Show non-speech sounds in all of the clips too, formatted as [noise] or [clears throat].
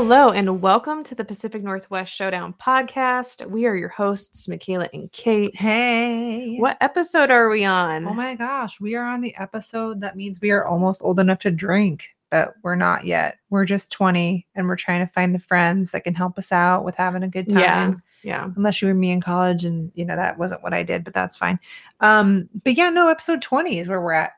Hello and welcome to the Pacific Northwest Showdown podcast. We are your hosts, Michaela and Kate. Hey. What episode are we on? Oh my gosh, we are on the episode that means we are almost old enough to drink, but we're not yet. We're just 20 and we're trying to find the friends that can help us out with having a good time. Yeah. Yeah. Unless you were me in college and you know that wasn't what I did, but that's fine. Um, but yeah, no, episode 20 is where we're at.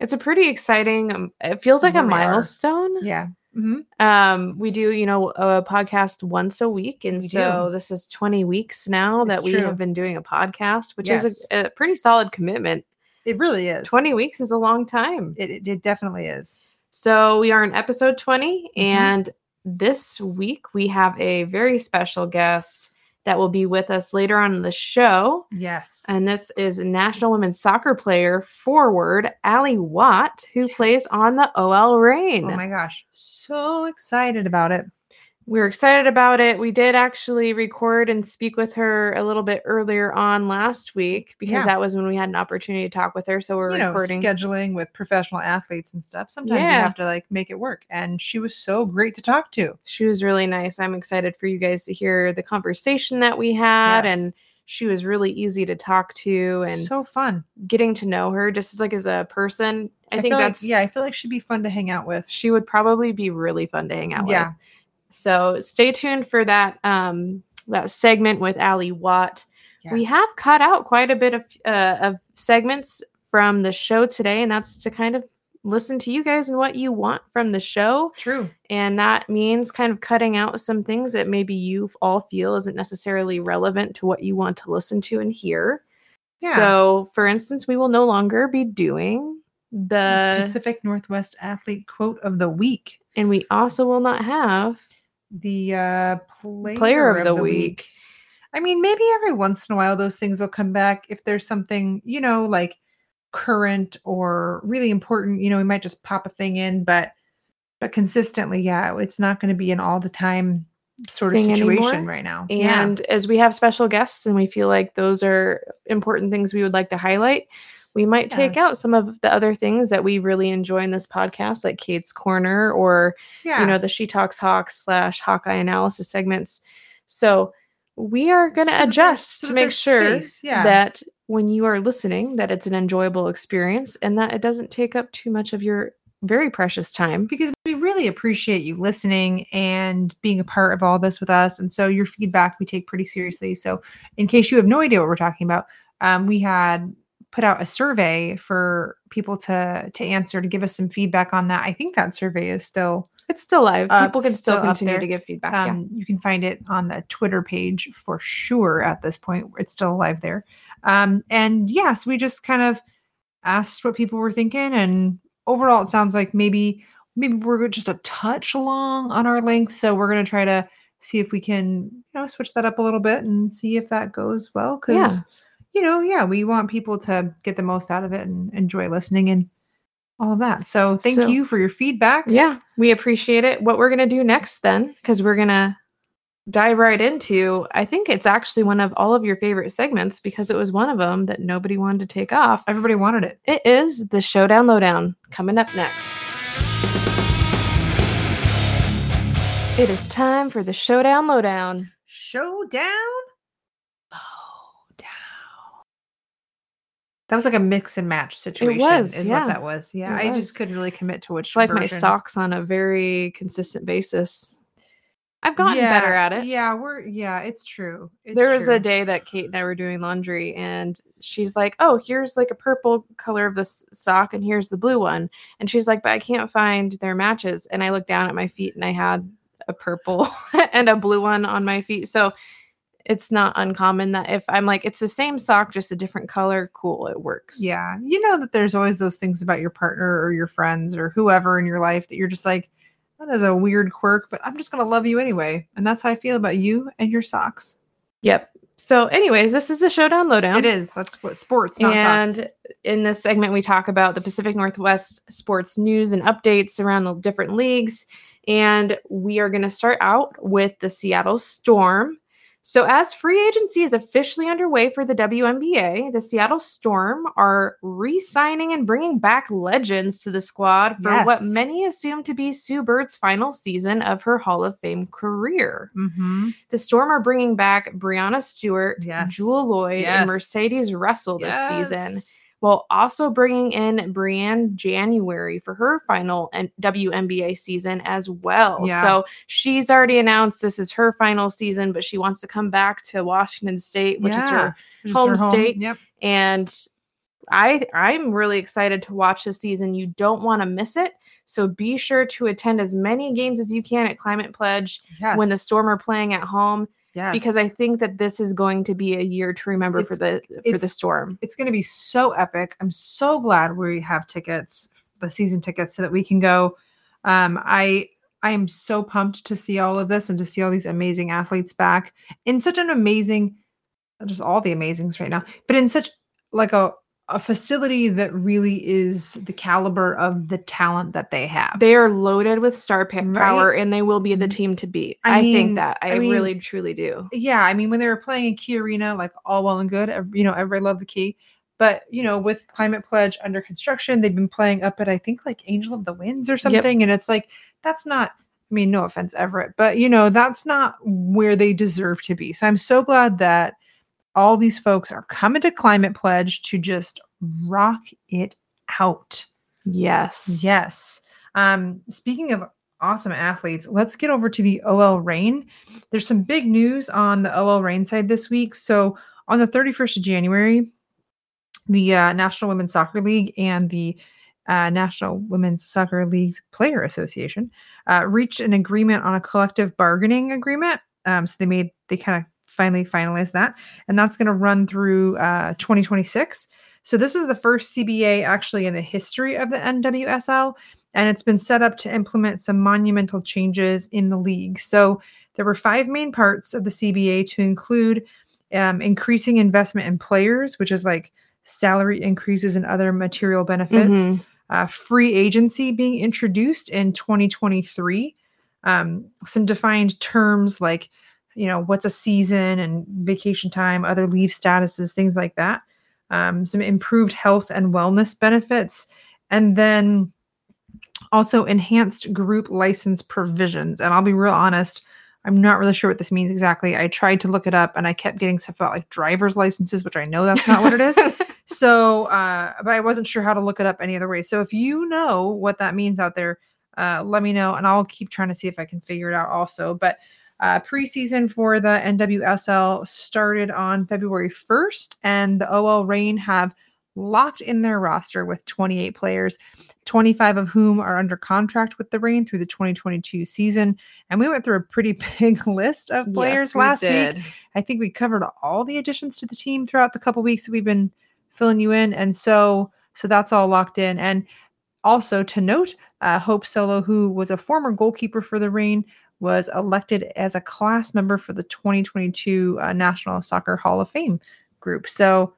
It's a pretty exciting, um, it feels like a milestone. Yeah. Hmm Um, we do, you know, a podcast once a week. And We so do. this is 20 weeks now that It's we true. have been doing a podcast, which Yes. is a, a pretty solid commitment. It really is. 20 weeks is a long time. It, it, it definitely is. So we are in episode 20, Mhm. and this week we have a very special guest that will be with us later on in the show. Yes. And this is National Women's Soccer player forward Ally Watt, who plays on the OL Reign. Oh my gosh. So excited about it. We're excited about it. We did actually record and speak with her a little bit earlier on last week because Yeah. that was when we had an opportunity to talk with her. So we're you know, scheduling with professional athletes and stuff. Sometimes you have to like make it work. And she was so great to talk to. she was really nice. I'm excited for you guys to hear the conversation that we had Yes. and she was really easy to talk to and so fun. getting to know her just as like as a person. I, think that's like, yeah, I feel like she'd be fun to hang out with. she would probably be really fun to hang out Yeah. with. So stay tuned for that um that segment with Ally Watt. We have cut out quite a bit of uh, of segments from the show today, and that's to kind of listen to you guys and what you want from the show. true. And that means kind of cutting out some things that maybe you all feel isn't necessarily relevant to what you want to listen to and hear. Yeah. So, for instance, we will no longer be doing the, Pacific Northwest athlete quote of the week. and we also will not have The uh player, player of the week. I mean, maybe every once in a while those things will come back if there's something, you know, like current or really important, you know, we might just pop a thing in, but but consistently, yeah, it's not going to be an all the time sort of situation anymore. right now. yeah. And as we have special guests and we feel like those are important things we would like to highlight, we might Yeah. take out some of the other things that we really enjoy in this podcast, like Kate's Corner or yeah. you know the She Talks Hawk slash Hawkeye analysis segments. So we are going to there's- adjust so to make sure yeah. that when you are listening, that it's an enjoyable experience and that it doesn't take up too much of your very precious time. because we really appreciate you listening and being a part of all this with us. And so your feedback we take pretty seriously. So in case you have no idea what we're talking about, um, we had put out a survey for people to to answer to give us some feedback on that. I think that survey is still It's still live. Up, People can still, still continue there. to give feedback. yeah. um, you can find it on the Twitter page for sure at this point. It's still live there. Um, and yes, we just kind of asked what people were thinking, and overall, it sounds like maybe maybe we're just a touch long on our length. So we're gonna try to see if we can you know switch that up a little bit and see if that goes well. Because Yeah. You know, yeah, we want people to get the most out of it and enjoy listening and all that. So thank So- you for your feedback. Yeah, we appreciate it. What we're going to do next, then, because we're going to dive right into, I think it's actually one of all of your favorite segments because it was one of them that nobody wanted to take off. Everybody wanted it. It is the Showdown Lowdown coming up next. It is time for the Showdown Lowdown. Showdown? That was like a mix and match situation. It was, is yeah. what that was. Yeah. It I was. just couldn't really commit to which It's like my socks on a very consistent basis. I've gotten yeah, better at it. Yeah, we're yeah, it's true. It's there was a day that Kate and I were doing laundry, and she's like, "Oh, here's like a purple color of this sock, and here's the blue one." And she's like, "But I can't find their matches." And I looked down at my feet, and I had a purple [laughs] and a blue one on my feet. So it's not uncommon that if I'm like, it's the same sock, just a different color, cool, it works. Yeah. You know that there's always those things about your partner or your friends or whoever in your life that you're just like, that is a weird quirk, but I'm just gonna love you anyway. And that's how I feel about you and your socks. Yep. So, anyways, this is the Showdown Lowdown. It is. That's what sports, not and socks. in this segment, we talk about the Pacific Northwest sports news and updates around the different leagues. And we are going to start out with the Seattle Storm. So, as free agency is officially underway for the WNBA, the Seattle Storm are re signing and bringing back legends to the squad for what many assume to be Sue Bird's final season of her Hall of Fame career. Mm-hmm. The Storm are bringing back Breanna Stewart, Yes. Jewell Loyd, Yes. and Mercedes Russell this season, while also bringing in Briann January for her final WNBA season as well. Yeah. So she's already announced this is her final season, but she wants to come back to Washington State, which is her home state. Yep. and I I'm really excited to watch this season. You don't want to miss it. So be sure to attend as many games as you can at Climate Pledge Yes. when the Storm are playing at home yes. because I think that this is going to be a year to remember for the for the Storm. it's going to be so epic. I'm so glad we have tickets, the season tickets, so that we can go. Um, I I am so pumped to see all of this and to see all these amazing athletes back in such an amazing, just all the amazings right now, but in such like a a facility that really is the caliber of the talent that they have. They are loaded with star pa- Right. power, and they will be the Mhm. team to beat. I I, mean- think that I, I mean- really truly do. yeah, I mean, when they were playing in Key Arena, like all well and good, you know, everybody loved the Key. But you know, with Climate Pledge under construction, they've been playing up at I think like Angel of the Winds or something, and it's like that's not. I mean, no offense, Everett, but you know, that's not where they deserve to be. So I'm so glad that all these folks are coming to Climate Pledge to just rock it out. Yes. Yes. Um, speaking of awesome athletes, let's get over to the OL Reign. There's some big news on the OL Reign side this week. So on the 31st of January, the uh, National Women's Soccer League and the uh, National Women's Soccer League Player Association uh, reached an agreement on a collective bargaining agreement. Um, so they made they kind of finally finalized that, and that's going to run through uh, 2026. So this is the first CBA actually in the history of the NWSL, and it's been set up to implement some monumental changes in the league. So there were five main parts of the CBA to include um, increasing investment in players, which is like salary increases and other material benefits, Mhm. uh, free agency being introduced in 2023, um, some defined terms like, you know, what's a season and vacation time, other leave statuses, things like that, um, some improved health and wellness benefits, and then also enhanced group license provisions. And I'll be real honest, I'm not really sure what this means exactly. I tried to look it up and I kept getting stuff about like driver's licenses, which I know that's not what it is. [laughs] So, uh, but I wasn't sure how to look it up any other way. So if you know what that means out there, uh, let me know and I'll keep trying to see if I can figure it out also. But uh, preseason for the NWSL started on February 1st, and the OL Reign have locked in their roster with 28 players, 25 of whom are under contract with the Reign through the 2022 season. And we went through a pretty [laughs] big list of players Yes, we last week. I think we covered all the additions to the team throughout the couple weeks that we've been filling you in, and so so that's all locked in. And also to note, uh, Hope Solo, who was a former goalkeeper for the Reign, was elected as a class member for the 2022 uh, National Soccer Hall of Fame group. So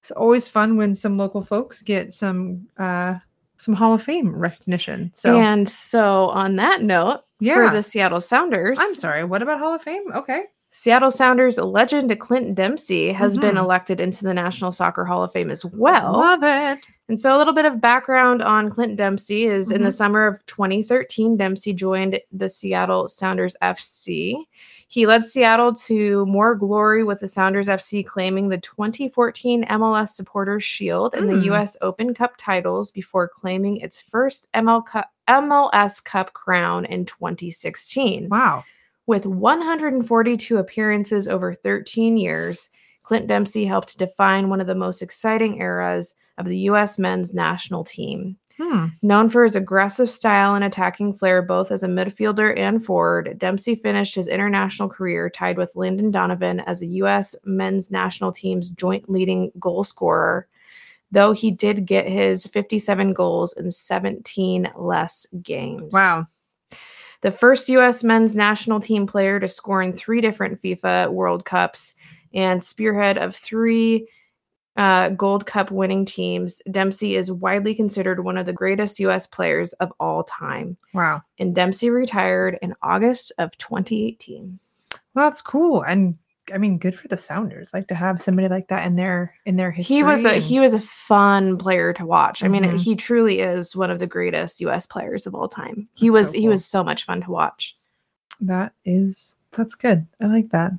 it's always fun when some local folks get some uh, some Hall of Fame recognition. So and so on that note, yeah, for the Seattle Sounders, I'm sorry. What about Hall of Fame? Okay. Seattle Sounders legend Clinton Dempsey has been Mhm. elected into the National Soccer Hall of Fame as well. love it. And so, a little bit of background on Clint Dempsey is in the Mhm. summer of 2013, Dempsey joined the Seattle Sounders FC. He led Seattle to more glory with the Sounders FC claiming the 2014 MLS Supporters Shield and Mm. the US Open Cup titles before claiming its first ML Cup, MLS Cup crown in 2016. Wow. With 142 appearances over 13 years, Clint Dempsey helped define one of the most exciting eras of the U.S. men's national team. Hmm. Known for his aggressive style and attacking flair both as a midfielder and forward, Dempsey finished his international career tied with Landon Donovan as the U.S. men's national team's joint leading goal scorer, though he did get his 57 goals in 17 less games. Wow. The first U.S. men's national team player to score in three different FIFA World Cups and spearhead of three uh, Gold Cup winning teams, Dempsey is widely considered one of the greatest U.S. players of all time. Wow. And Dempsey retired in August of 2018. Well, that's cool. And I mean, good for the Sounders. Like to have somebody like that in their in their history. he was a and- he was a fun player to watch. I mean, Mhm. he truly is one of the greatest U.S. players of all time. He That's was so he was so much fun to watch. that is that's good. I like that.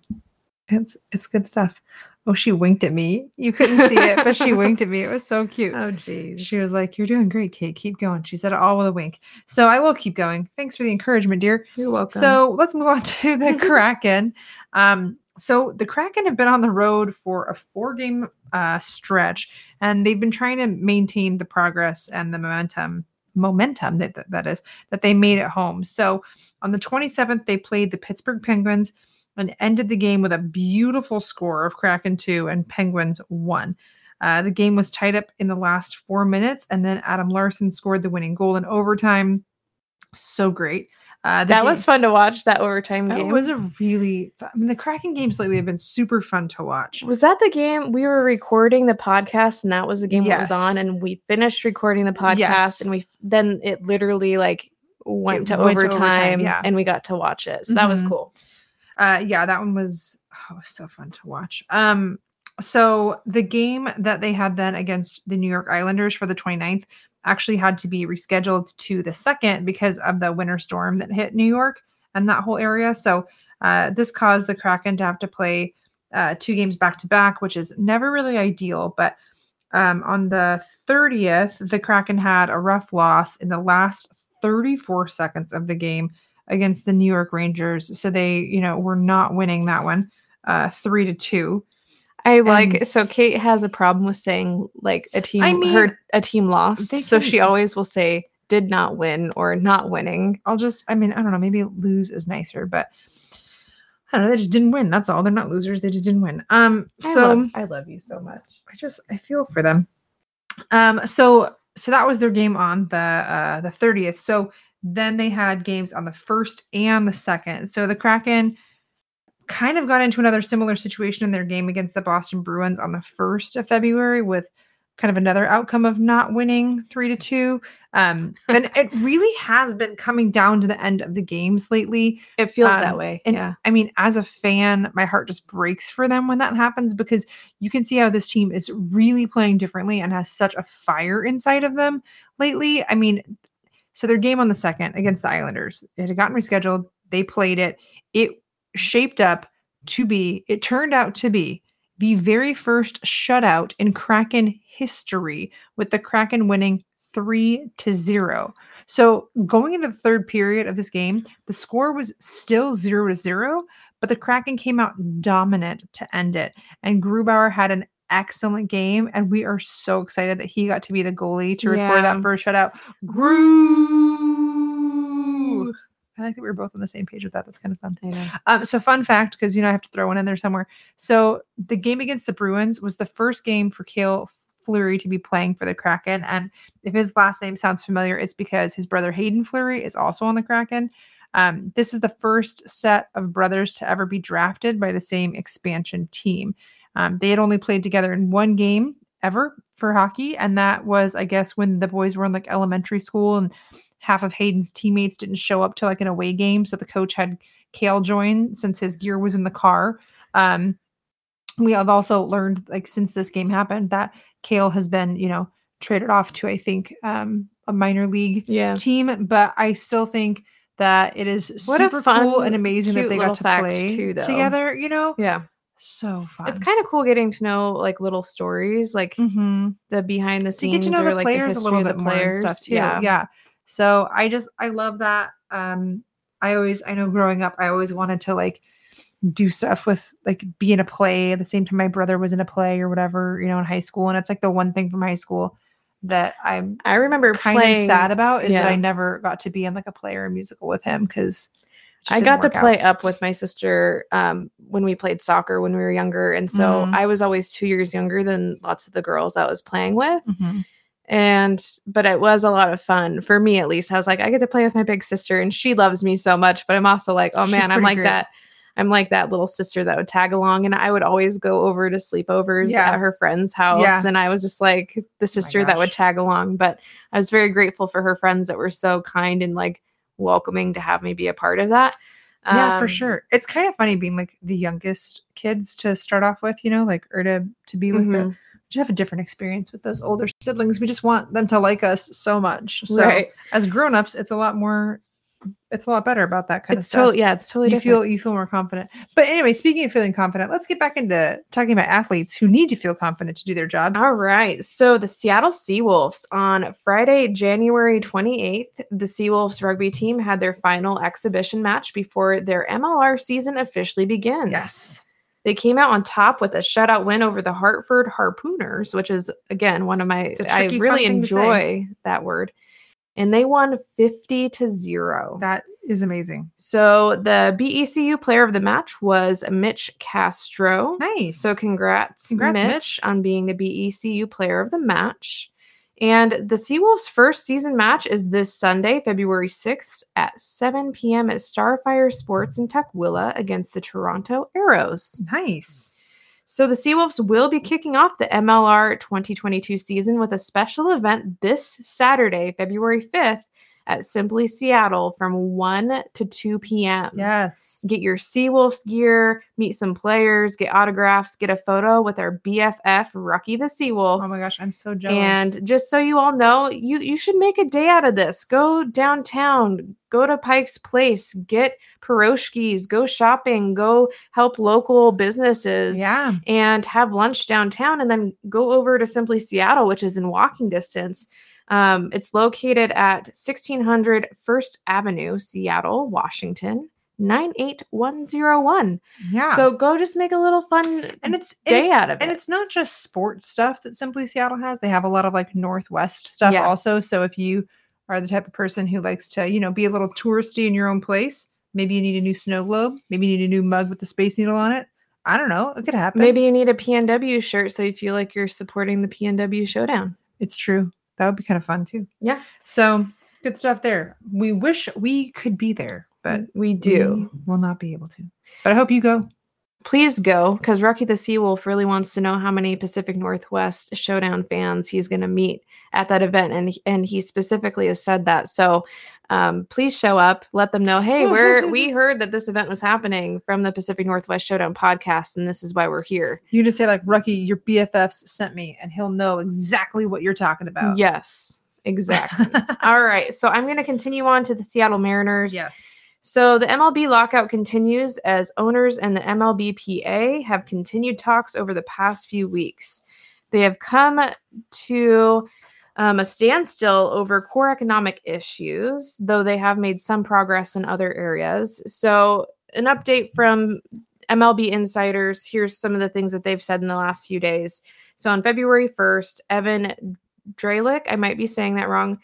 It's it's good stuff. Oh, she winked at me. You couldn't see it, but she winked at me. It was so cute. [laughs] Oh, jeez. She was like, You're doing great, Kate. Keep going. She said it all with a wink. So I will keep going. Thanks for the encouragement, dear. You're welcome. So let's move on [laughs] to the [laughs] Kraken. Um, so the Kraken have been on the road for a four game uh, stretch, and they've been trying to maintain the progress and the momentum momentum that, that that is that they made at home. So on the 27th, they played the Pittsburgh Penguins and ended the game with a beautiful score of Kraken 2 and Penguins 1. Uh, the game was tied up in the last four minutes, and then Adam Larsson scored the winning goal in overtime. So great. Uh, that game- was fun to watch. That overtime that game was a really. I mean, the Kraken games lately have been super fun to watch. Was that the game we were recording the podcast and that was the game that was on and we finished recording the podcast Yes. and we then it literally like went, to, went to overtime, overtime, yeah. and we got to watch it. So that was Mhm. cool. Uh, yeah, that one was oh, was so fun to watch. Um, so the game that they had then against the New York Islanders for the 29th actually had to be rescheduled to the second because of the winter storm that hit New York and that whole area. So uh, this caused the Kraken to have to play uh, two games back to back, which is never really ideal. But um, on the 30th, the Kraken had a rough loss in the last 34 seconds of the game against the New York Rangers. So they, you know, were not winning that one, uh, three to two. I like And- so Kate has a problem with saying like a team I mean, her a team lost. So can- she always will say did not win or not winning. I'll just, I mean, I don't know, maybe lose is nicer, but I don't know. They just didn't win. That's all. They're not losers. They just didn't win. Um, I so love, I love you so much. I just I feel for them. Um, so so that was their game on the uh the 30th. So then they had games on the first and the second. So the Kraken kind of got into another similar situation in their game against the Boston Bruins on the 1st of February with kind of another outcome of not winning three to two. Um, [laughs] and it really has been coming down to the end of the games lately. It feels Um, that way. And yeah. I mean, as a fan, my heart just breaks for them when that happens because you can see how this team is really playing differently and has such a fire inside of them lately. I mean, so their game on the second against the Islanders, it had gotten rescheduled. They played it. It shaped up to be, it turned out to be the very first shutout in Kraken history, with the Kraken winning three to zero. So going into the third period of this game, the score was still zero to zero, but the Kraken came out dominant to end it. And Grubauer had an excellent game, and we are so excited that he got to be the goalie to record Yeah. that first shutout. Gru. I like that we were both on the same page with that. That's kind of fun. Um, so fun fact, because you know I have to throw one in there somewhere. So the game against the Bruins was the first game for Kale Fleury to be playing for the Kraken. And if his last name sounds familiar, it's because his brother Haydn Fleury is also on the Kraken. Um, this is the first set of brothers to ever be drafted by the same expansion team. Um, they had only played together in one game ever for hockey, and that was, I guess, when the boys were in like elementary school and half of Haydn's teammates didn't show up to like an away game. So the coach had Kale join since his gear was in the car. Um, we have also learned, like, since this game happened, that Kale has been, you know, traded off to, I think, um, a minor league Yeah. team. But I still think that it is What super cool fun, and amazing that they got to play too, together, you know? Yeah. So fun. It's kind of cool getting to know like little stories, like hmm the behind the to scenes get to know or the like players the a little bit the more and players. stuff too. Yeah. Yeah. So I just I love that. Um I always I know growing up I always wanted to like do stuff with like be in a play at the same time my brother was in a play or whatever, you know, in high school. And it's like the one thing from high school that I'm I remember kind playing. of sad about is that. I never got to be in like a play or a musical with him because I got to play up with my sister um, when we played soccer when we were younger, and so Mhm. I was always two years younger than lots of the girls I was playing with. Mm-hmm. And but it was a lot of fun for me at least. I was like, I get to play with my big sister, and she loves me so much. But I'm also like, oh man, I'm like great. that. I'm like that little sister that would tag along, and I would always go over to sleepovers Yeah. at her friend's house, Yeah. and I was just like the sister that would tag along. But I was very grateful for her friends that were so kind and like welcoming to have me be a part of that. yeah, for Um, sure. It's kind of funny being like the youngest kids to start off with, you know, like or to to be with the mhm, just have a different experience with those older siblings. We just want them to like us so much. So right. as grown-ups, it's a lot more it's a lot better about that kind It's of stuff. totally yeah, it's totally you different. feel you feel more confident. But anyway, speaking of feeling confident, let's get back into talking about athletes who need to feel confident to do their jobs. All right. So the Seattle Seawolves on Friday, January 28th, the Seawolves rugby team had their final exhibition match before their MLR season officially begins. Yes. They came out on top with a shutout win over the Hartford Harpooners, which is again one of my I really fun thing to say. enjoy that word. And they won 50 to 0. That is amazing. So the BECU player of the match was Mitch Castro. Nice. So congrats, Congrats, Mitch, Mitch. on being the BECU player of the match. And the Seawolves' first season match is this Sunday, February 6th at 7 p.m. at Starfire Sports in Tukwila against the Toronto Arrows. nice. So the Seawolves will be kicking off the MLR 2022 season with a special event this Saturday, February 5th at Simply Seattle from 1 to 2 p.m Yes. get your Seawolves gear, meet some players, get autographs, get a photo with our BFF Rocky the Seawolf. Oh my gosh, I'm so jealous. and just so you all know, you you should make a day out of this. Go downtown, go to Pike's Place, get pierogies, go shopping, go help local businesses yeah. and have lunch downtown and then go over to Simply Seattle, which is in walking distance. Um, it's located at 1600 First Avenue, Seattle, Washington, 98101. Yeah. So go just make a little fun and it's day out of it. and it's not just sports stuff that Simply Seattle has. They have a lot of like Northwest stuff Yeah. also. So if you are the type of person who likes to, you know, be a little touristy in your own place, maybe you need a new snow globe, maybe you need a new mug with the space needle on it. I don't know. It could happen. Maybe you need a PNW shirt so you feel like you're supporting the PNW showdown. it's true. That would be kind of fun too. Yeah. So good stuff there. We wish we could be there, but mm, we do. we will not be able to. But I hope you go. Please go because Rocky the Seawolf really wants to know how many Pacific Northwest Showdown fans he's going to meet at that event, and and he specifically has said that. So, um, please show up. Let them know, hey, we're we [laughs] heard that this event was happening from the Pacific Northwest Showdown podcast, and this is why we're here. You just say like, Rucky, your BFFs sent me, and he'll know exactly what you're talking about. Yes, exactly. All right, so I'm going to continue on to the Seattle Mariners. yes. So the MLB lockout continues as owners and the MLBPA have continued talks over the past few weeks. They have come to um, a standstill over core economic issues, though they have made some progress in other areas. So, an update from MLB insiders here's some of the things that they've said in the last few days. So, on February 1st, Evan Drellich, I might be saying that wrong,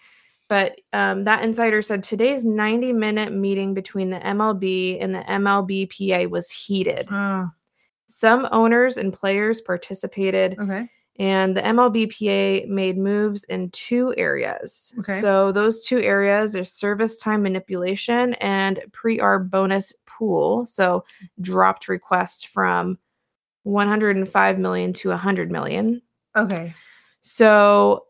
but um, that insider said today's 90 minute meeting between the MLB and the MLBPA was heated. Oh, Some owners and players participated, okay. And the MLBPA made moves in two areas. Okay. So those two areas are service time manipulation and pre-arb bonus pool. So dropped request from 105 million to 100 million. Okay. So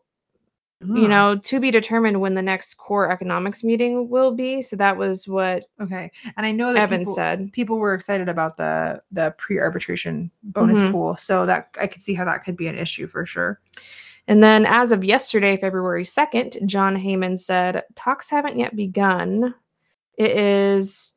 you know, to be determined when the next core economics meeting will be. So that was what Okay. And I know that Evan people, said. people were excited about the the pre-arbitration bonus Mhm. pool, so that I could see how that could be an issue for sure. And then as of yesterday, February 2nd, Jon Heyman said talks haven't yet begun. It is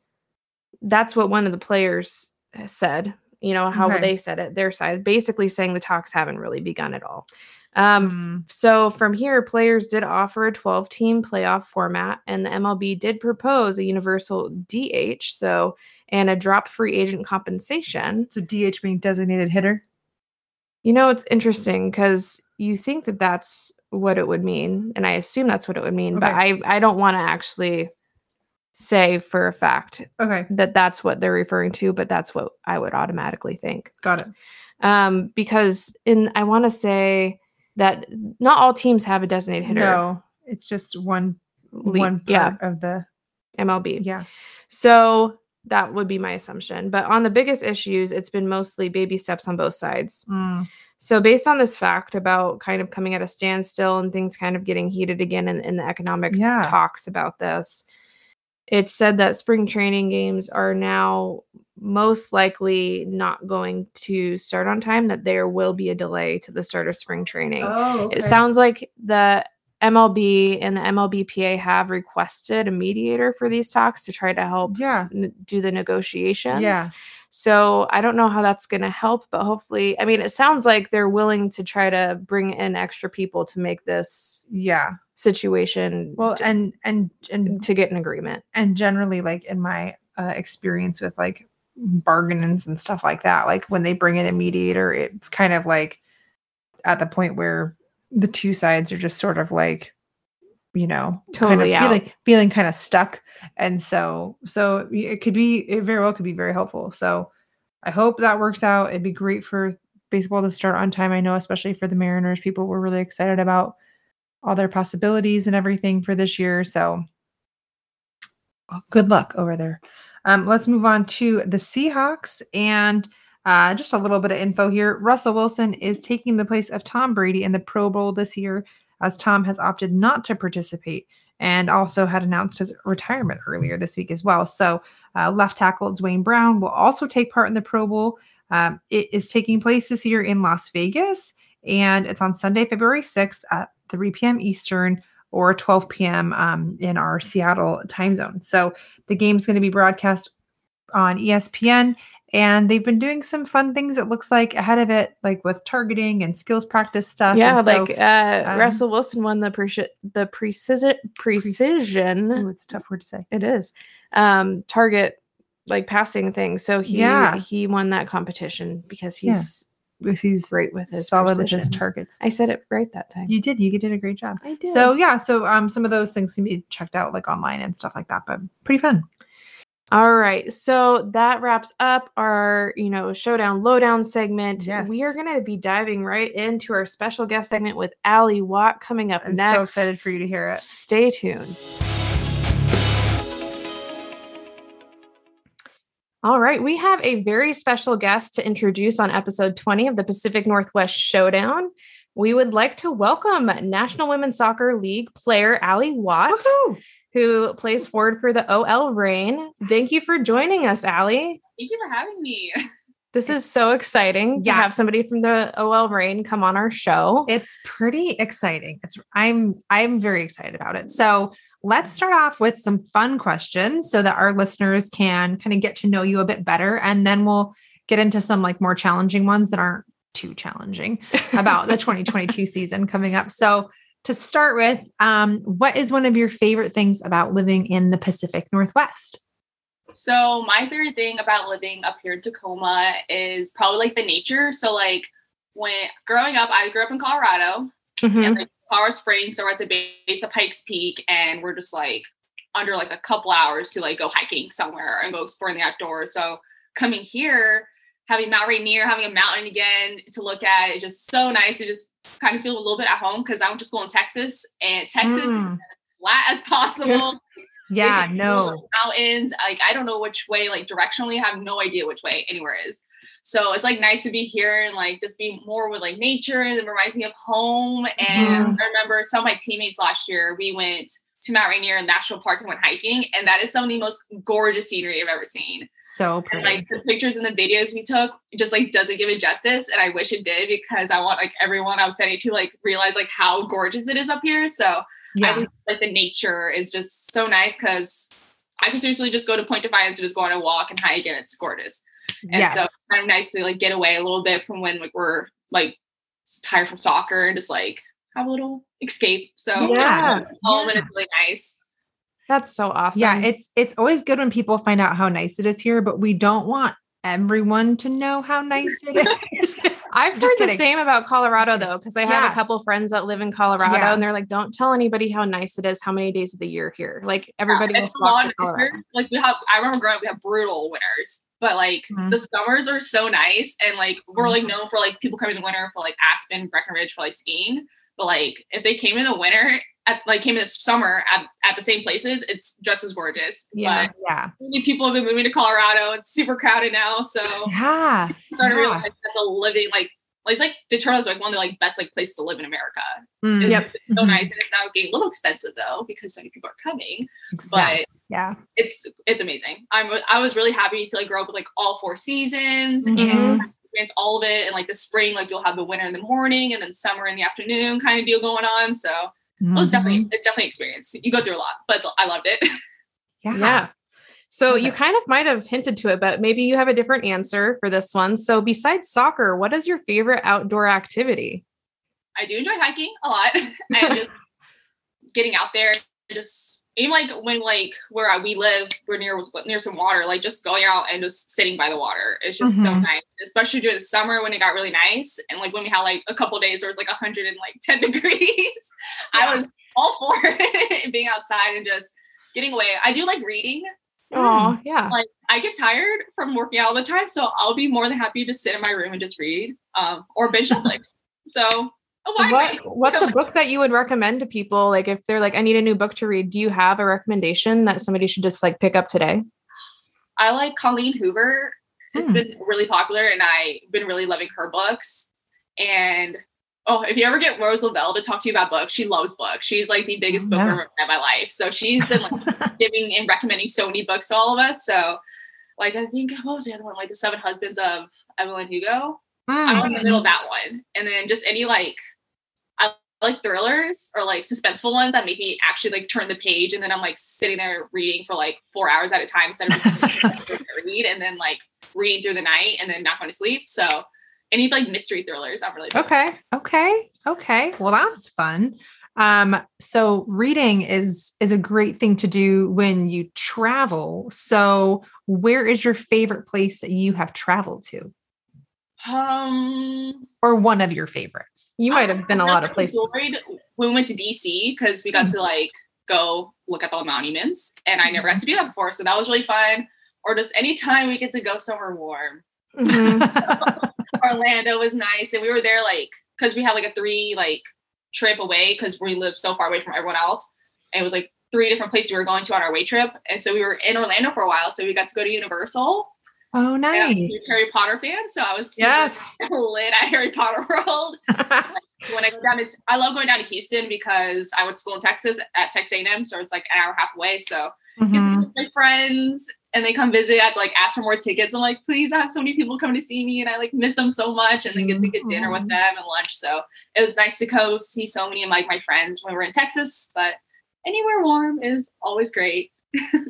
that's what one of the players said, you know, how Okay. they said it, their side, basically saying the talks haven't really begun at all. Um, Mm, So from here, players did offer a 12 team playoff format, and the MLB did propose a universal DH, so and a drop free agent compensation. so DH being designated hitter. You know, it's interesting because you think that that's what it would mean, and I assume that's what it would mean, but I I don't want to actually say for a fact Okay, that that's what they're referring to, but that's what I would automatically think. got it. Um, because in I want to say that not all teams have a designated hitter. No, it's just one le- one part yeah, of the MLB. yeah. So that would be my assumption. But on the biggest issues, it's been mostly baby steps on both sides. Mm, So based on this fact about kind of coming at a standstill and things kind of getting heated again in, in the economic Yeah. talks about this, it's said that spring training games are now most likely not going to start on time, that there will be a delay to the start of spring training. Oh, It sounds like the MLB and the MLBPA have requested a mediator for these talks to try to help yeah, n- do the negotiations. yeah, So I don't know how that's going to help, but hopefully, I mean, it sounds like they're willing to try to bring in extra people to make this yeah. situation Well, t- and and and to get an agreement. and generally, like in my uh, experience with like bargainings and stuff like that, like when they bring in a mediator, it's kind of like at the point where the two sides are just sort of like, you know, Totally kind of feeling feeling kind of stuck, and so so it could be it very well could be very helpful. So I hope that works out. It'd be great for baseball to start on time. I know, especially for the Mariners, people were really excited about all their possibilities and everything for this year. So well, good luck over there. Um, let's move on to the Seahawks and uh, just a little bit of info here. Russell Wilson is taking the place of Tom Brady in the Pro Bowl this year, as Tom has opted not to participate and also had announced his retirement earlier this week as well. So, uh, left tackle Duane Brown will also take part in the Pro Bowl. Um, it is taking place this year in Las Vegas, and it's on Sunday, February 6th at 3 p.m. Eastern or 12 p.m. Um, in our Seattle time zone. So, the game's going to be broadcast on ESPN. And they've been doing some fun things, it looks like, ahead of it, like with targeting and skills practice stuff. yeah, And so- like uh, um, Russell Wilson won the preci- the precision precision. Ooh, it's a tough word to say. It is um target like passing thing. So he Yeah. he won that competition because he's he's great with his solid with his precision. targets. I said it right that time. You did. You did a great job. I did. So yeah, so um, some of those things can be checked out like online and stuff like that, but pretty fun. All right. So that wraps up our, you know, showdown lowdown segment. Yes. We are going to be diving right into our special guest segment with Ally Watt coming up I'm next. so excited for you to hear it. Stay tuned. All right, we have a very special guest to introduce on episode 20 of the Pacific Northwest Showdown. We would like to welcome National Women's Soccer League player Ally Watt, Woohoo! who plays forward for the OL Reign. Thank you for joining us, Ally. Thank you for having me. [laughs] This is so exciting to have somebody from the OL Reign come on our show. It's pretty exciting. It's I'm I'm very excited about it. So let's start off with some fun questions so that our listeners can kind of get to know you a bit better. And then we'll get into some like more challenging ones that aren't too challenging [laughs] about the 2022 season coming up. So to start with, um, what is one of your favorite things about living in the Pacific Northwest? So my favorite thing about living up here in Tacoma is probably like the nature. So like when growing up, I grew up in Colorado Mhm. and like Colorado Springs, so we're at the base of Pikes Peak, and we're just like under like a couple hours to like go hiking somewhere and go exploring the outdoors. So coming here, having Mount Rainier, having a mountain again to look at, it's just so nice to just kind of feel a little bit at home because I went to school in Texas, and Texas Mm. is as flat as possible. [laughs] Yeah, no. mountains. Like I don't know which way, like directionally, I have no idea which way anywhere is. So it's like nice to be here and like just be more with like nature and it reminds me of home. And Mhm. I remember some of my teammates last year, we went to Mount Rainier National Park and went hiking. And that is some of the most gorgeous scenery I've ever seen. So And like the pictures and the videos we took just like doesn't give it justice. And I wish it did because I want like everyone I was sending to like realize like how gorgeous it is up here. So I yeah. think like the nature is just so nice because I can seriously just go to Point Defiance and just go on a walk and hike and it's gorgeous. And yes. so it's kind of nice to like get away a little bit from when like we're like tired from soccer and just like have a little escape. So Yeah. it's home and it's really nice. That's so awesome. Yeah, it's it's always good when people find out how nice it is here, but we don't want everyone to know how nice it is. [laughs] I've heard Just the same about Colorado though, because I have Yeah. a couple friends that live in Colorado Yeah. and they're like, don't tell anybody how nice it is, how many days of the year here. Like everybody it's will a lot nicer. Like we have, I remember growing up, we have brutal winters, but like Mhm. the summers are so nice. And like we're Mm-hmm. like known for like people coming in the winter for like Aspen, Breckenridge for like skiing. But like if they came in the winter, at, like came in the summer at, at the same places, it's just as gorgeous. Yeah. But yeah. many people have been moving to Colorado. It's super crowded now. So Yeah. To Yeah. realize that the living like it's like Detroit's like one of the like best like places to live in America. Mm, Yep. It's so Mhm. nice. And it's now getting a little expensive though, because so many people are coming Exactly. Yeah. it's it's amazing. I'm I was really happy to like grow up with like all four seasons Mhm. and experience all of it. And like the spring, like you'll have the winter in the morning and then summer in the afternoon kind of deal going on. So it was definitely Mhm. it definitely experience. You go through a lot, but I loved it. [laughs] yeah. Yeah. So Love you kind of might have hinted to it, but maybe you have a different answer for this one. So besides soccer, what is your favorite outdoor activity? I do enjoy hiking a lot [laughs] and just [laughs] getting out there. Just even like when like where I, we live, we're near was near some water. Like just going out and just sitting by the water. It's just so Mhm. nice, especially during the summer when it got really nice and like when we had like a couple days where it's like 110 [laughs] degrees. I was all for it, [laughs] being outside and just getting away. I do like reading. Oh, yeah. Like I get tired from working out all the time, so I'll be more than happy to sit in my room and just read, um, or binge [laughs] Netflix. So What, what's a book that you would recommend to people? Like if they're like, I need a new book to read, do you have a recommendation that somebody should just like pick up today? I like Colleen Hoover. It's Hmm. been really popular, and I've been really loving her books. And oh, if you ever get Rose Lavelle to talk to you about books, she loves books. She's like the biggest Oh, yeah. bookworm in my life. So she's been like [laughs] giving and recommending so many books to all of us. So, like, I think what was the other one? Like the Seven Husbands of Evelyn Hugo. I'm in the middle of that one, and then just any like like thrillers or like suspenseful ones that make me actually like turn the page, and then I'm like sitting there reading for like four hours at a time instead of just [laughs] read and then like reading through the night and then not going to sleep. So any like mystery thrillers, I'm really. Okay. Okay. Okay. Well, that's fun. Um, so reading is is a great thing to do when you travel. So where is your favorite place that you have traveled to? Um, Or one of your favorites? You might have been a lot of places. enjoyed when we went to DC because we got to like go look at all the monuments, and I never got to do that before, so that was really fun. Or just anytime we get to go somewhere warm. Mhm. [laughs] [laughs] Orlando was nice, and we were there like because we had like a three like trip away because we lived so far away from everyone else, and it was like three different places we were going to on our way trip, and so we were in Orlando for a while, so we got to go to Universal. Oh, And I'm a nice. Harry Potter fan, so I was Yes. [laughs] lit at Harry Potter [laughs] World. [laughs] when I go down to, I love going down to Houston because I went to school in Texas at Texas A&M, so it's like an hour and a half away. So I get to Mhm. my friends and they come visit. I have to like ask for more tickets. I'm like, please, I have so many people coming to see me, and I like miss them so much, and then get to get dinner with Mhm. them and lunch. So it was nice to go see so many of like my friends when we were in Texas. But anywhere warm is always great.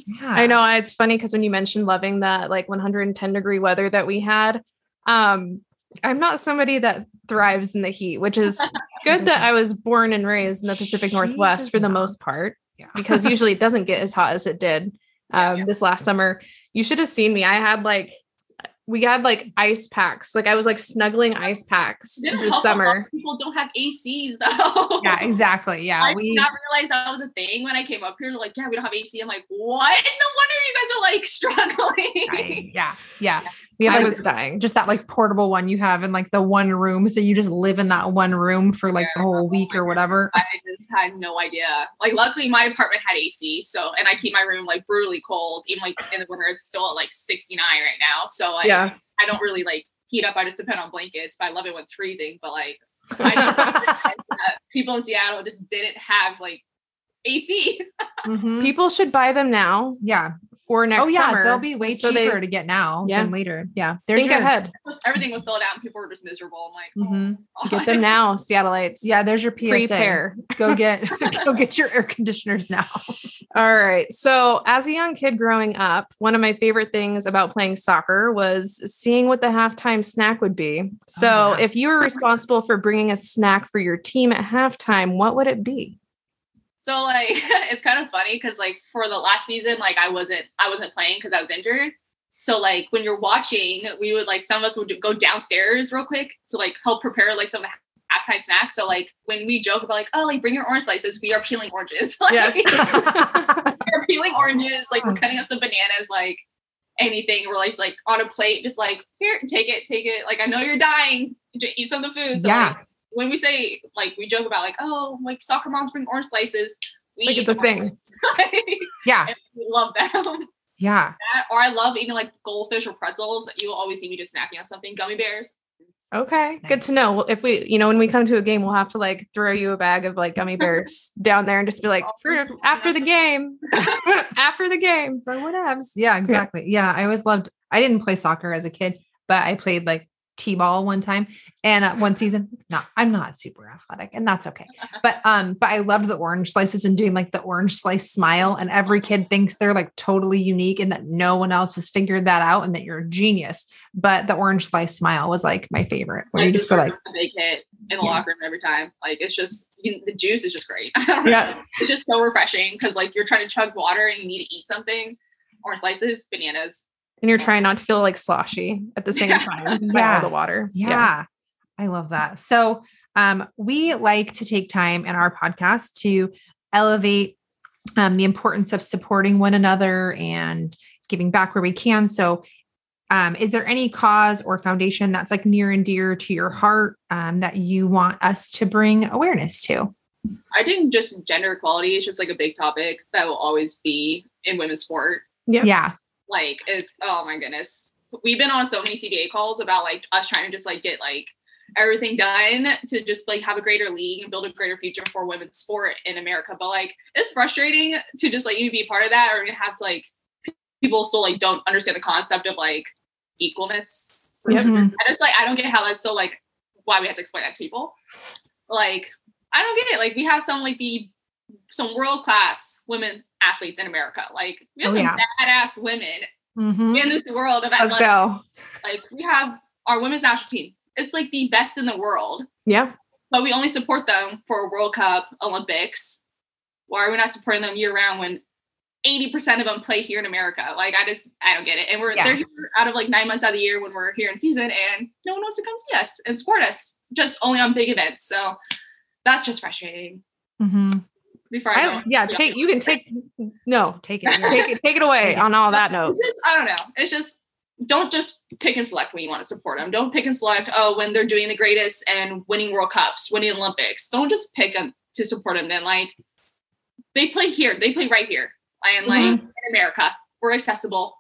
Yeah. I know it's funny because when you mentioned loving that like 110 degree weather that we had, um, I'm not somebody that thrives in the heat, which is [laughs] good that I was born and raised in the Pacific She Northwest for the not. most part, Yeah. because usually it doesn't get as hot as it did [laughs] um, Yeah. this last summer. You should have seen me. I had like, we had like ice packs. Like I was like snuggling ice packs Didn't this help a lot summer. People don't have ACs [laughs] though. yeah, exactly. Yeah. I we did not realize that was a thing when I came up here. Like, yeah, we don't have AC. I'm like, what? [laughs] No wonder you guys are like [laughs] struggling. Right. Yeah. Yeah. We have I was dying. just that like portable one you have in like the one room. So you just live in that one room for like the whole oh week Oh or whatever. I just had no idea. Like, luckily, my apartment had AC, so and I keep my room like brutally cold. Even like in the winter, it's still at like 69 right now. So like, Yeah. I don't really like heat up. I just depend on blankets. But I love it when it's freezing. But like, [laughs] I people in Seattle just didn't have like AC. Mhm. People should buy them now Yeah. For next oh yeah, summer. they'll be way so they- cheaper to get now Yeah. than later. Yeah. There's Think your, ahead. Everything was sold out, and people were just miserable. I'm like, mm-hmm. oh, Get them now, Seattleites. Yeah, there's your PSA. Prepare. Go get [laughs] [laughs] go get your air conditioners now. All right. So, as a young kid growing up, one of my favorite things about playing soccer was seeing what the halftime snack would be. So, yeah. if you were responsible for bringing a snack for your team at halftime, what would it be? So like [laughs] it's kind of funny because like for the last season, like I wasn't I wasn't playing because I was injured. So like when you're watching, we would like some of us would go downstairs real quick to like help prepare like some of the halftime snacks. So like when we joke about like oh like bring your orange slices, we are peeling oranges. [laughs] like, Yes. [laughs] we're peeling oh. oranges, like we're cutting up some bananas, like anything. We're like like on a plate, just like here, take it, take it. Like I know you're dying, j- eat some of the food. So Yeah. like, when we say like we joke about like oh like soccer moms bring orange slices, we Like eat the thing. [laughs] yeah. And we love them. Yeah. That- or I love eating like goldfish or pretzels. You'll always see me just snacking on something. Gummy bears. Okay, good to know. Well, If we, you know, when we come to a game, we'll have to like throw you a bag of like gummy [laughs] bears down there and just be like, for, please. after the game, [laughs] after the game for whatevs. Yeah, exactly. Yeah, I always loved. I didn't play soccer as a kid, but I played like t-ball one time and uh, one season. Not, I'm not super athletic, and that's okay. [laughs] But um, but I loved the orange slices and doing like the orange slice smile, and every kid thinks they're like totally unique and that no one else has figured that out and that you're a genius. But the orange slice smile was like my favorite, where you This just go like, big hit in the Yeah. locker room every time. Like it's just you can- the juice is just great. [laughs] I know. Yeah. It's just so refreshing because like you're trying to chug water and you need to eat something. Orange slices, bananas. And you're trying not to feel like sloshy at the same [laughs] time by Yeah. all the water. Yeah, I love that. So, um, we like to take time in our podcast to elevate um, the importance of supporting one another and giving back where we can. So, um, is there any cause or foundation that's like near and dear to your heart um, that you want us to bring awareness to? I think just gender equality is just like a big topic that will always be in women's sport. Yeah. Yeah. Like it's oh my goodness. We've been on so many CBA calls about like us trying to just like get like everything done to just like have a greater league and build a greater future for women's sport in America. But like it's frustrating to just like you be a part of that or you have to like people still like don't understand the concept of like equalness. Yep. Mhm. I just like I don't get how that's still like why we have to explain that to people. Like I don't get it. Like we have some like the some world class women athletes in America. Like we have Oh, some yeah. badass women Mhm. in this world of athletics. go. Like we have our women's national team. It's like the best in the world, Yeah. but we only support them for World Cup, Olympics. Why are we not supporting them year round when 80% of them play here in America? Like I just I don't get it. And we're Yeah. they're here out of like nine months out of the year when we're here in season and no one wants to come see us and support us. Just only on big events. So that's just frustrating. Mhm. Before I, I, go, yeah. Take you can take no Take it. take it take it away on all that note. Just, I don't know. It's just don't just pick and select when you want to support them. Don't pick and select oh when they're doing the greatest and winning World Cups, winning Olympics. Don't just pick them to support them. Then like they play here, they play right here, and like Mhm. in America, we're accessible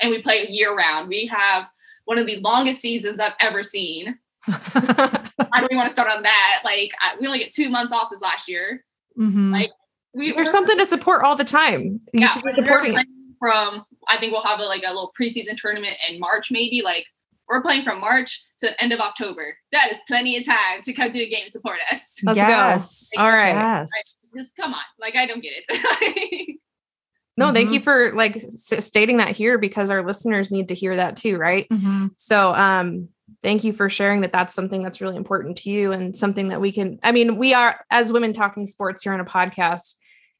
and we play year round. We have one of the longest seasons I've ever seen. [laughs] I don't even want to start on that. Like I, we only get two months off this last year. Mhm. Like, We, There's we're- something to support all the time. You yeah, should be supporting it. from I think we'll have a, like a little preseason tournament in March, maybe. Like we're playing from March to end of October. That is plenty of time to come to the game and support us. Let's go. yes. All right. Yes. Just come on, like I don't get it. [laughs] No, thank Mhm. you for like s- stating that here because our listeners need to hear that too, right? Mhm. So, um, thank you for sharing that. That's something that's really important to you and something that we can. I mean, we are as women talking sports here on a podcast.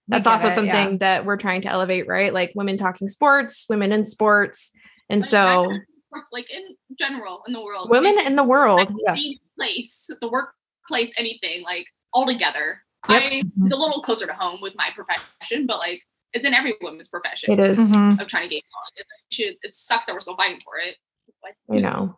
That's also it, something yeah. that we're trying to elevate, right? Like women talking sports, women in sports, and Like, so not sports, like in general in the world, women Maybe, in the world. like, Yes. place, the workplace, anything like all together. Yep. I it's a little closer to home with my profession, but like it's in every woman's profession. It is. Mhm. of trying to get on. It, it sucks that we're still fighting for it. But, I know.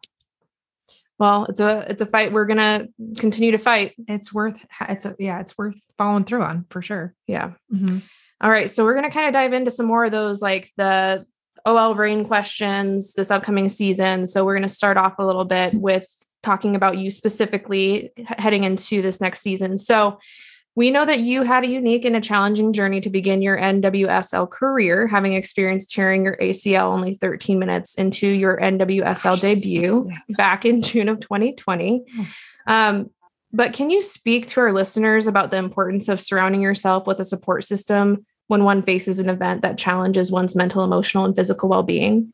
Well, it's a it's a fight we're gonna continue to fight. It's worth. It's a, yeah. It's worth following through on for sure. Yeah. Mhm. All right. So we're going to kind of dive into some more of those, like the OL Reign questions this upcoming season. So we're going to start off a little bit with talking about you specifically heading into this next season. So we know that you had a unique and a challenging journey to begin your NWSL career, having experienced tearing your ACL only 13 minutes into your NWSL debut Yes. back in June of 2020. Um, but can you speak to our listeners about the importance of surrounding yourself with a support system when one faces an event that challenges one's mental, emotional, and physical well-being?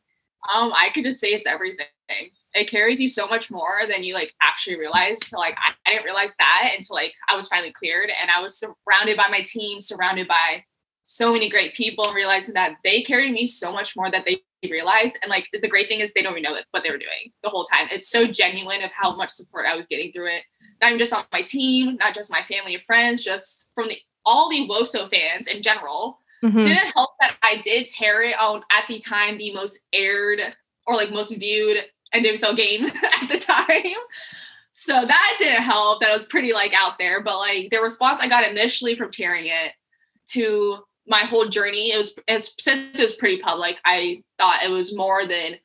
Um, I could just say it's everything. It carries you so much more than you like actually realize. So like I, I didn't realize that until like I was finally cleared and I was surrounded by my team, surrounded by so many great people, and realizing that they carried me so much more that they realized. And like the great thing is they don't even know what they were doing the whole time. It's so genuine of how much support I was getting through it. Not even just on my team, not just my family and friends, just from the all the WOSO fans in general Mhm. didn't help that I did tear it on at the time the most aired or like most viewed NWSL game [laughs] at the time. So that didn't help. That was pretty like out there, but like the response I got initially from tearing it to my whole journey, it was it's since it was pretty public. I thought it was more than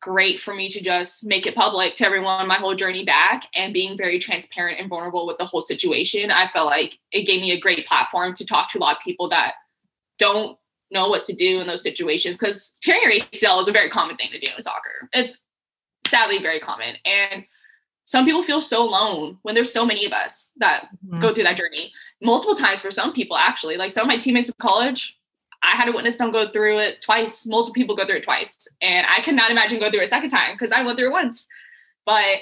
great for me to just make it public to everyone my whole journey back and being very transparent and vulnerable with the whole situation. I felt like it gave me a great platform to talk to a lot of people that don't know what to do in those situations because tearing your ACL is a very common thing to do in soccer. It's sadly very common. And some people feel so alone when there's so many of us that Mhm. go through that journey. Multiple times for some people actually. Like some of my teammates in college i had to witness them go through it twice. Multiple people go through it twice. And i cannot imagine going through it a second time because i went through it once. But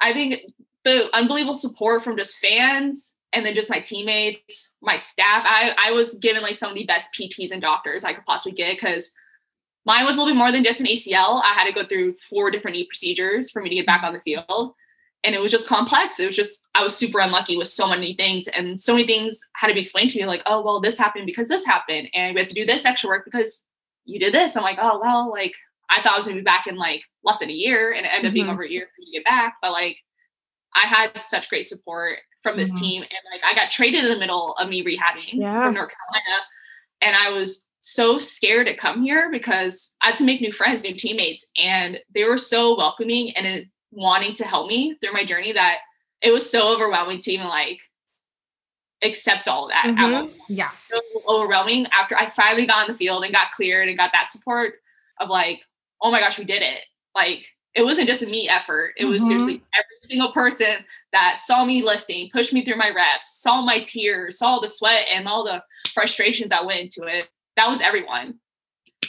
i think the unbelievable support from just fans and then just my teammates my staff i i was given like some of the best pts and doctors i could possibly get because mine was a little bit more than just an acl i had to go through four different knee procedures for me to get back on the field and it was just complex. It was just I was super unlucky with so many things, and so many things had to be explained to me. Like, oh well, this happened because this happened, and we had to do this extra work because you did this. I'm like, oh well, like I thought I was gonna be back in like less than a year, and it ended up being Mhm. over a year for me to get back. But like, I had such great support from this Mhm. team, and like I got traded in the middle of me rehabbing Yeah. from North Carolina, and I was so scared to come here because I had to make new friends, new teammates, and they were so welcoming and wanting to help me through my journey that it was so overwhelming to even like accept all that at Mhm. Yeah. So overwhelming after I finally got on the field and got cleared and got that support of like, oh my gosh, we did it. Like it wasn't just a me effort. It was Mhm. seriously every single person that saw me lifting, pushed me through my reps, saw my tears, saw the sweat and all the frustrations that went into it. That was everyone.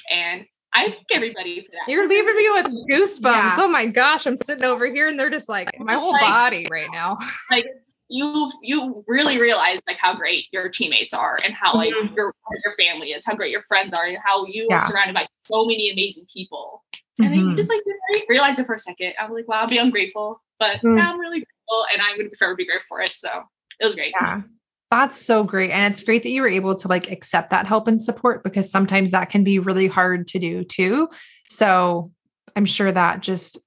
And I thank everybody for that. You're leaving me with goosebumps. Yeah. Oh my gosh, I'm sitting over here and they're just like My whole Like- body right now. [laughs] like you you really realize like how great your teammates are and how like Mhm. your your family is, how great your friends are, and how you Yeah. are surrounded by so many amazing people. And then you Mhm. just like realize it for a second. I'm like, wow, I'll be ungrateful, but Mm. yeah, I'm really grateful, and I'm going to forever be grateful for it. So it was great. Yeah. That's so great. And it's great that you were able to like accept that help and support because sometimes that can be really hard to do too. So I'm sure that just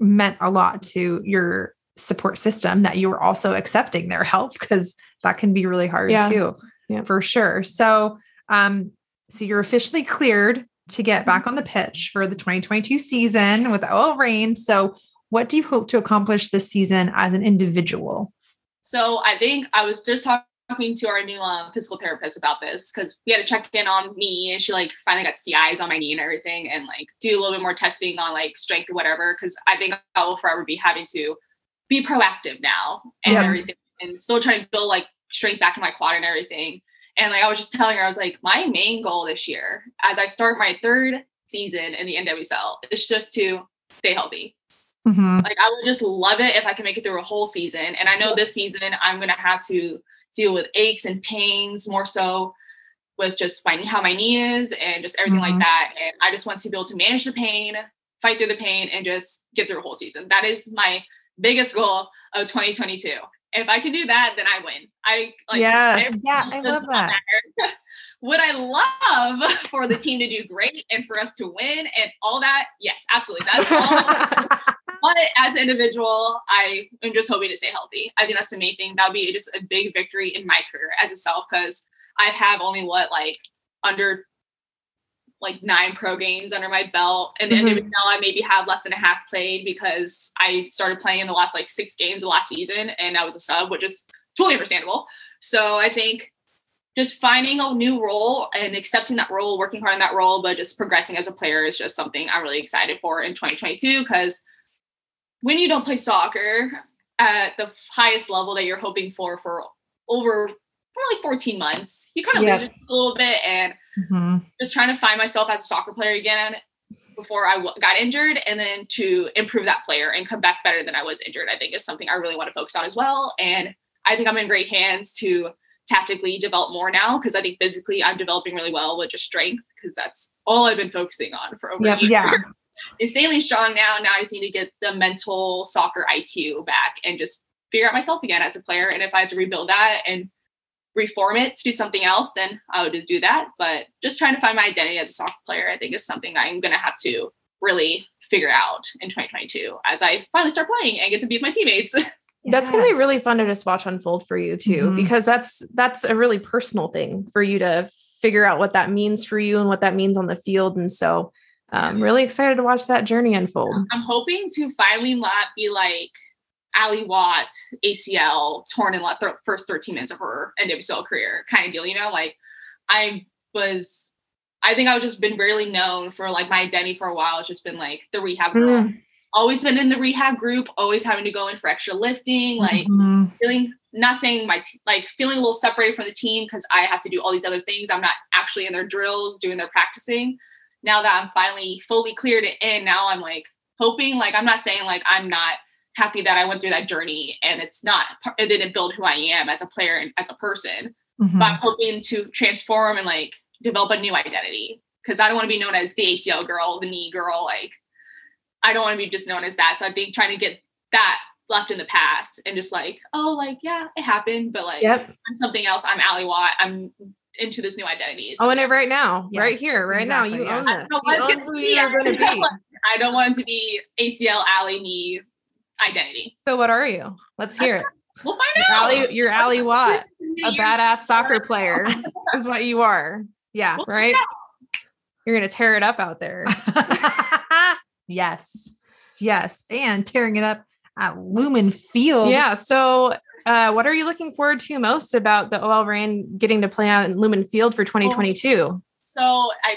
meant a lot to your support system that you were also accepting their help because that can be really hard Yeah. too. Yeah. For sure. So um so you're officially cleared to get back on the pitch for the 2022 season with OL Reign. So what do you hope to accomplish this season as an individual? So I think I was just talking to our new um, physical therapist about this because we had to check in on me and she like finally got CIs on my knee and everything and like do a little bit more testing on like strength or whatever because I think I will forever be having to be proactive now and Yeah. everything and still trying to build like strength back in my quad and everything. And like I was just telling her, I was like, my main goal this year as I start my third season in the NWSL is just to stay healthy. Mhm. Like I would just love it if I can make it through a whole season. And I know this season I'm gonna have to deal with aches and pains more so with just finding how my knee is and just everything Mhm. like that. And I just want to be able to manage the pain, fight through the pain, and just get through a whole season. That is my biggest goal of 2022. If I can do that, then I win. I like Yes. Yeah, I love that. [laughs] Would I love for the team to do great and for us to win and all that? Yes, absolutely. That's all [laughs] but as an individual, I am just hoping to stay healthy. I think that's the main thing. That would be just a big victory in my career as a self because I've only what like under like nine pro games under my belt. And then Mhm. now I maybe have less than a half played because I started playing in the last like six games of last season and I was a sub, which is totally understandable. So I think just finding a new role and accepting that role, working hard in that role, but just progressing as a player is just something I'm really excited for in 2022 because when you don't play soccer at the highest level that you're hoping for for over for like 14 months, you kind of Yeah. lose a little bit and Mhm. just trying to find myself as a soccer player again before I w- got injured and then to improve that player and come back better than I was injured, I think is something I really want to focus on as well. And I think I'm in great hands to tactically develop more now because I think physically I'm developing really well with just strength because that's all I've been focusing on for over Yep. a year. Yeah. Insanely strong now. Now I just need to get the mental soccer IQ back and just figure out myself again as a player. And if I had to rebuild that and reform it to do something else, then I would do that. But just trying to find my identity as a soccer player, I think is something I'm going to have to really figure out in 2022 as I finally start playing and get to be with my teammates. [laughs] That's going to be really fun to just watch unfold for you too, Mhm. because that's that's a really personal thing for you to figure out what that means for you and what that means on the field. And so, um, really excited to watch that journey unfold. I'm hoping to finally not be like Ally Watt ACL torn in the first 13 minutes of her NWSL career kind of deal. You know, like I was, I think I've just been really known for like my identity for a while. It's just been like the rehab girl. Mm. Always been in the rehab group, always having to go in for extra lifting, like Mhm. feeling not saying my t- like feeling a little separated from the team because I have to do all these other things. I'm not actually in their drills, doing their practicing. Now that I'm finally fully cleared it in, now I'm like hoping like I'm not saying like I'm not happy that I went through that journey and it's not it didn't build who I am as a player and as a person. Mhm. But I'm hoping to transform and like develop a new identity because I don't want to be known as the ACL girl, the knee girl. Like I don't want to be just known as that. So I think trying to get that left in the past and just like, oh, like yeah, it happened, but like Yep. I'm something else. I'm Ally Watt. I'm into this new identity. So Own it right now, right here, right now. You yeah. own I don't know You own gonna who be. you're going to be. [laughs] I don't want it to be ACL Ally knee identity. So what are you? Let's hear it. We'll find out. Ally, you're Ally Watt, a badass soccer [laughs] player is what you are. Yeah. We'll Right? You're going to tear it up out there. [laughs] yes. Yes. And tearing it up at Lumen Field. Yeah. So, uh, what are you looking forward to most about the OL Reign getting to play on Lumen Field for 2022? So I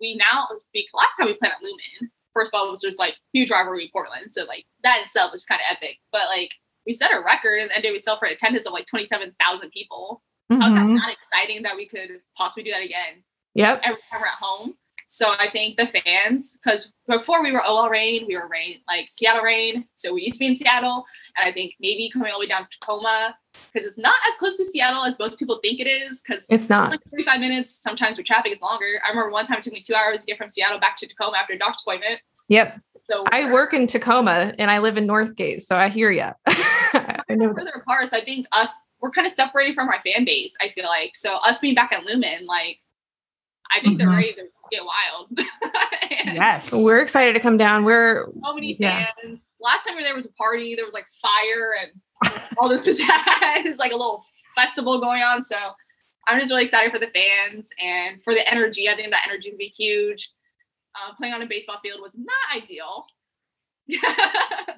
we now speak last time we played at Lumen. First of all, it was just like huge rivalry with Portland. So like that itself was kind of epic. But like we set a record in the sell for attendance of like 27,000 people. How's that not exciting that we could possibly do that again Yep. time we're at home? So I think the fans, because before we were OL Reign, we were Reign like Seattle Reign. So we used to be in Seattle, and I think maybe coming all the way down to Tacoma because it's not as close to Seattle as most people think it is. Because It's not. like 45 minutes. Sometimes with traffic, it's longer. I remember one time it took me two hours to get from Seattle back to Tacoma after a doctor's appointment. Yep. So I work in Tacoma and I live in Northgate, so I hear you. [laughs] I know further apart. So I think us we're kind of separated from our fan base. I feel like so us being back at Lumen, like I think they're Mhm. ready to get wild. [laughs] Yes. We're excited to come down. We're so many Yeah. fans. Last time we were there was a party. There was like fire and all this [laughs] pizzazz, [laughs] like a little festival going on. So I'm just really excited for the fans and for the energy. I think that energy is gonna be huge. Uh, playing on a baseball field was not ideal.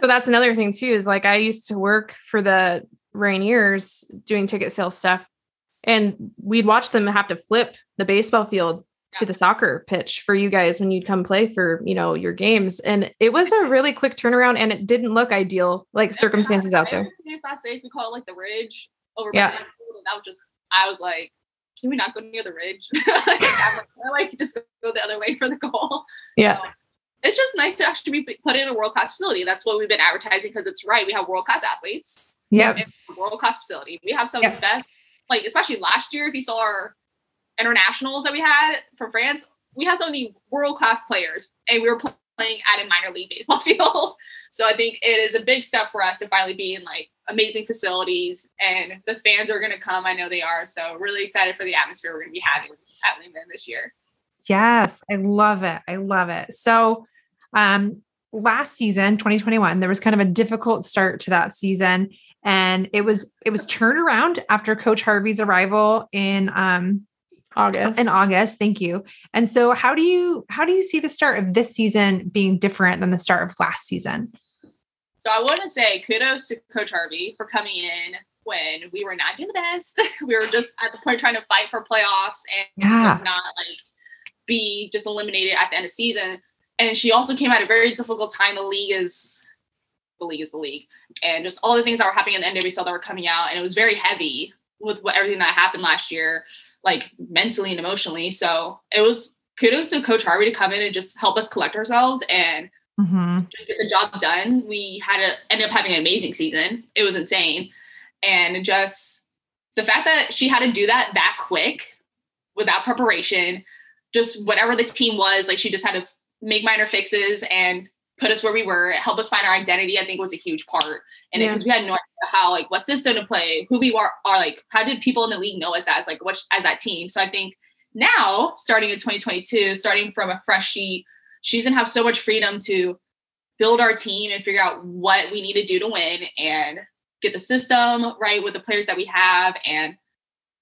so that's another thing too is like I used to work for the Rainiers doing ticket sales stuff and we'd watch them have to flip the baseball field to the soccer pitch for you guys when you'd come play for, you know, your games and it was a really quick turnaround and it didn't look ideal like circumstances out there. Safe. We call it like the ridge over Yeah. by the field, and that was just I was like, can we not go near the ridge? [laughs] like, I'm like, I like just go the other way for the goal. Yeah. So, it's just nice to actually be put in a world class facility. That's what we've been advertising because it's right. We have world class athletes. yeah It's a world class facility. We have some of the best, like especially last year. If you saw our internationals that we had from France, we had of the world class players, and we were pl- playing at a minor league baseball [laughs] field. So I think it is a big step for us to finally be in like amazing facilities, and the fans are going to come. I know they are. So really excited for the atmosphere we're going to be having at Lumen this year. Yes, I love it. I love it. So, um, last season, 2021, there was kind of a difficult start to that season, and it was it was turned around after Coach Harvey's arrival in um August. in August. Thank you. And so, how do you how do you see the start of this season being different than the start of last season? So I want to say kudos to Coach Harvey for coming in when we were not doing the best. [laughs] we were just at the point trying to fight for playoffs and Yeah. just not like be just eliminated at the end of season. And she also came at a very difficult time. The league is the league is the league, and just all the things that were happening in the NWSL that were coming out, and it was very heavy with what everything that happened last year, like mentally and emotionally. So it was kudos to Coach Harvey to come in and just help us collect ourselves and Mm-hmm. just get the job done. We had to end up having an amazing season. It was insane. And just the fact that she had to do that that quick without preparation, just whatever the team was, like she just had to make minor fixes and put us where we were, help us find our identity, I think was a huge part. And Yeah. because we had no idea how, like, what system to play, who we were, are like, how did people in the league know us as, like, what, as that team? So I think now, starting in 2022, starting from a fresh sheet, she's gonna have so much freedom to build our team and figure out what we need to do to win and get the system right with the players that we have and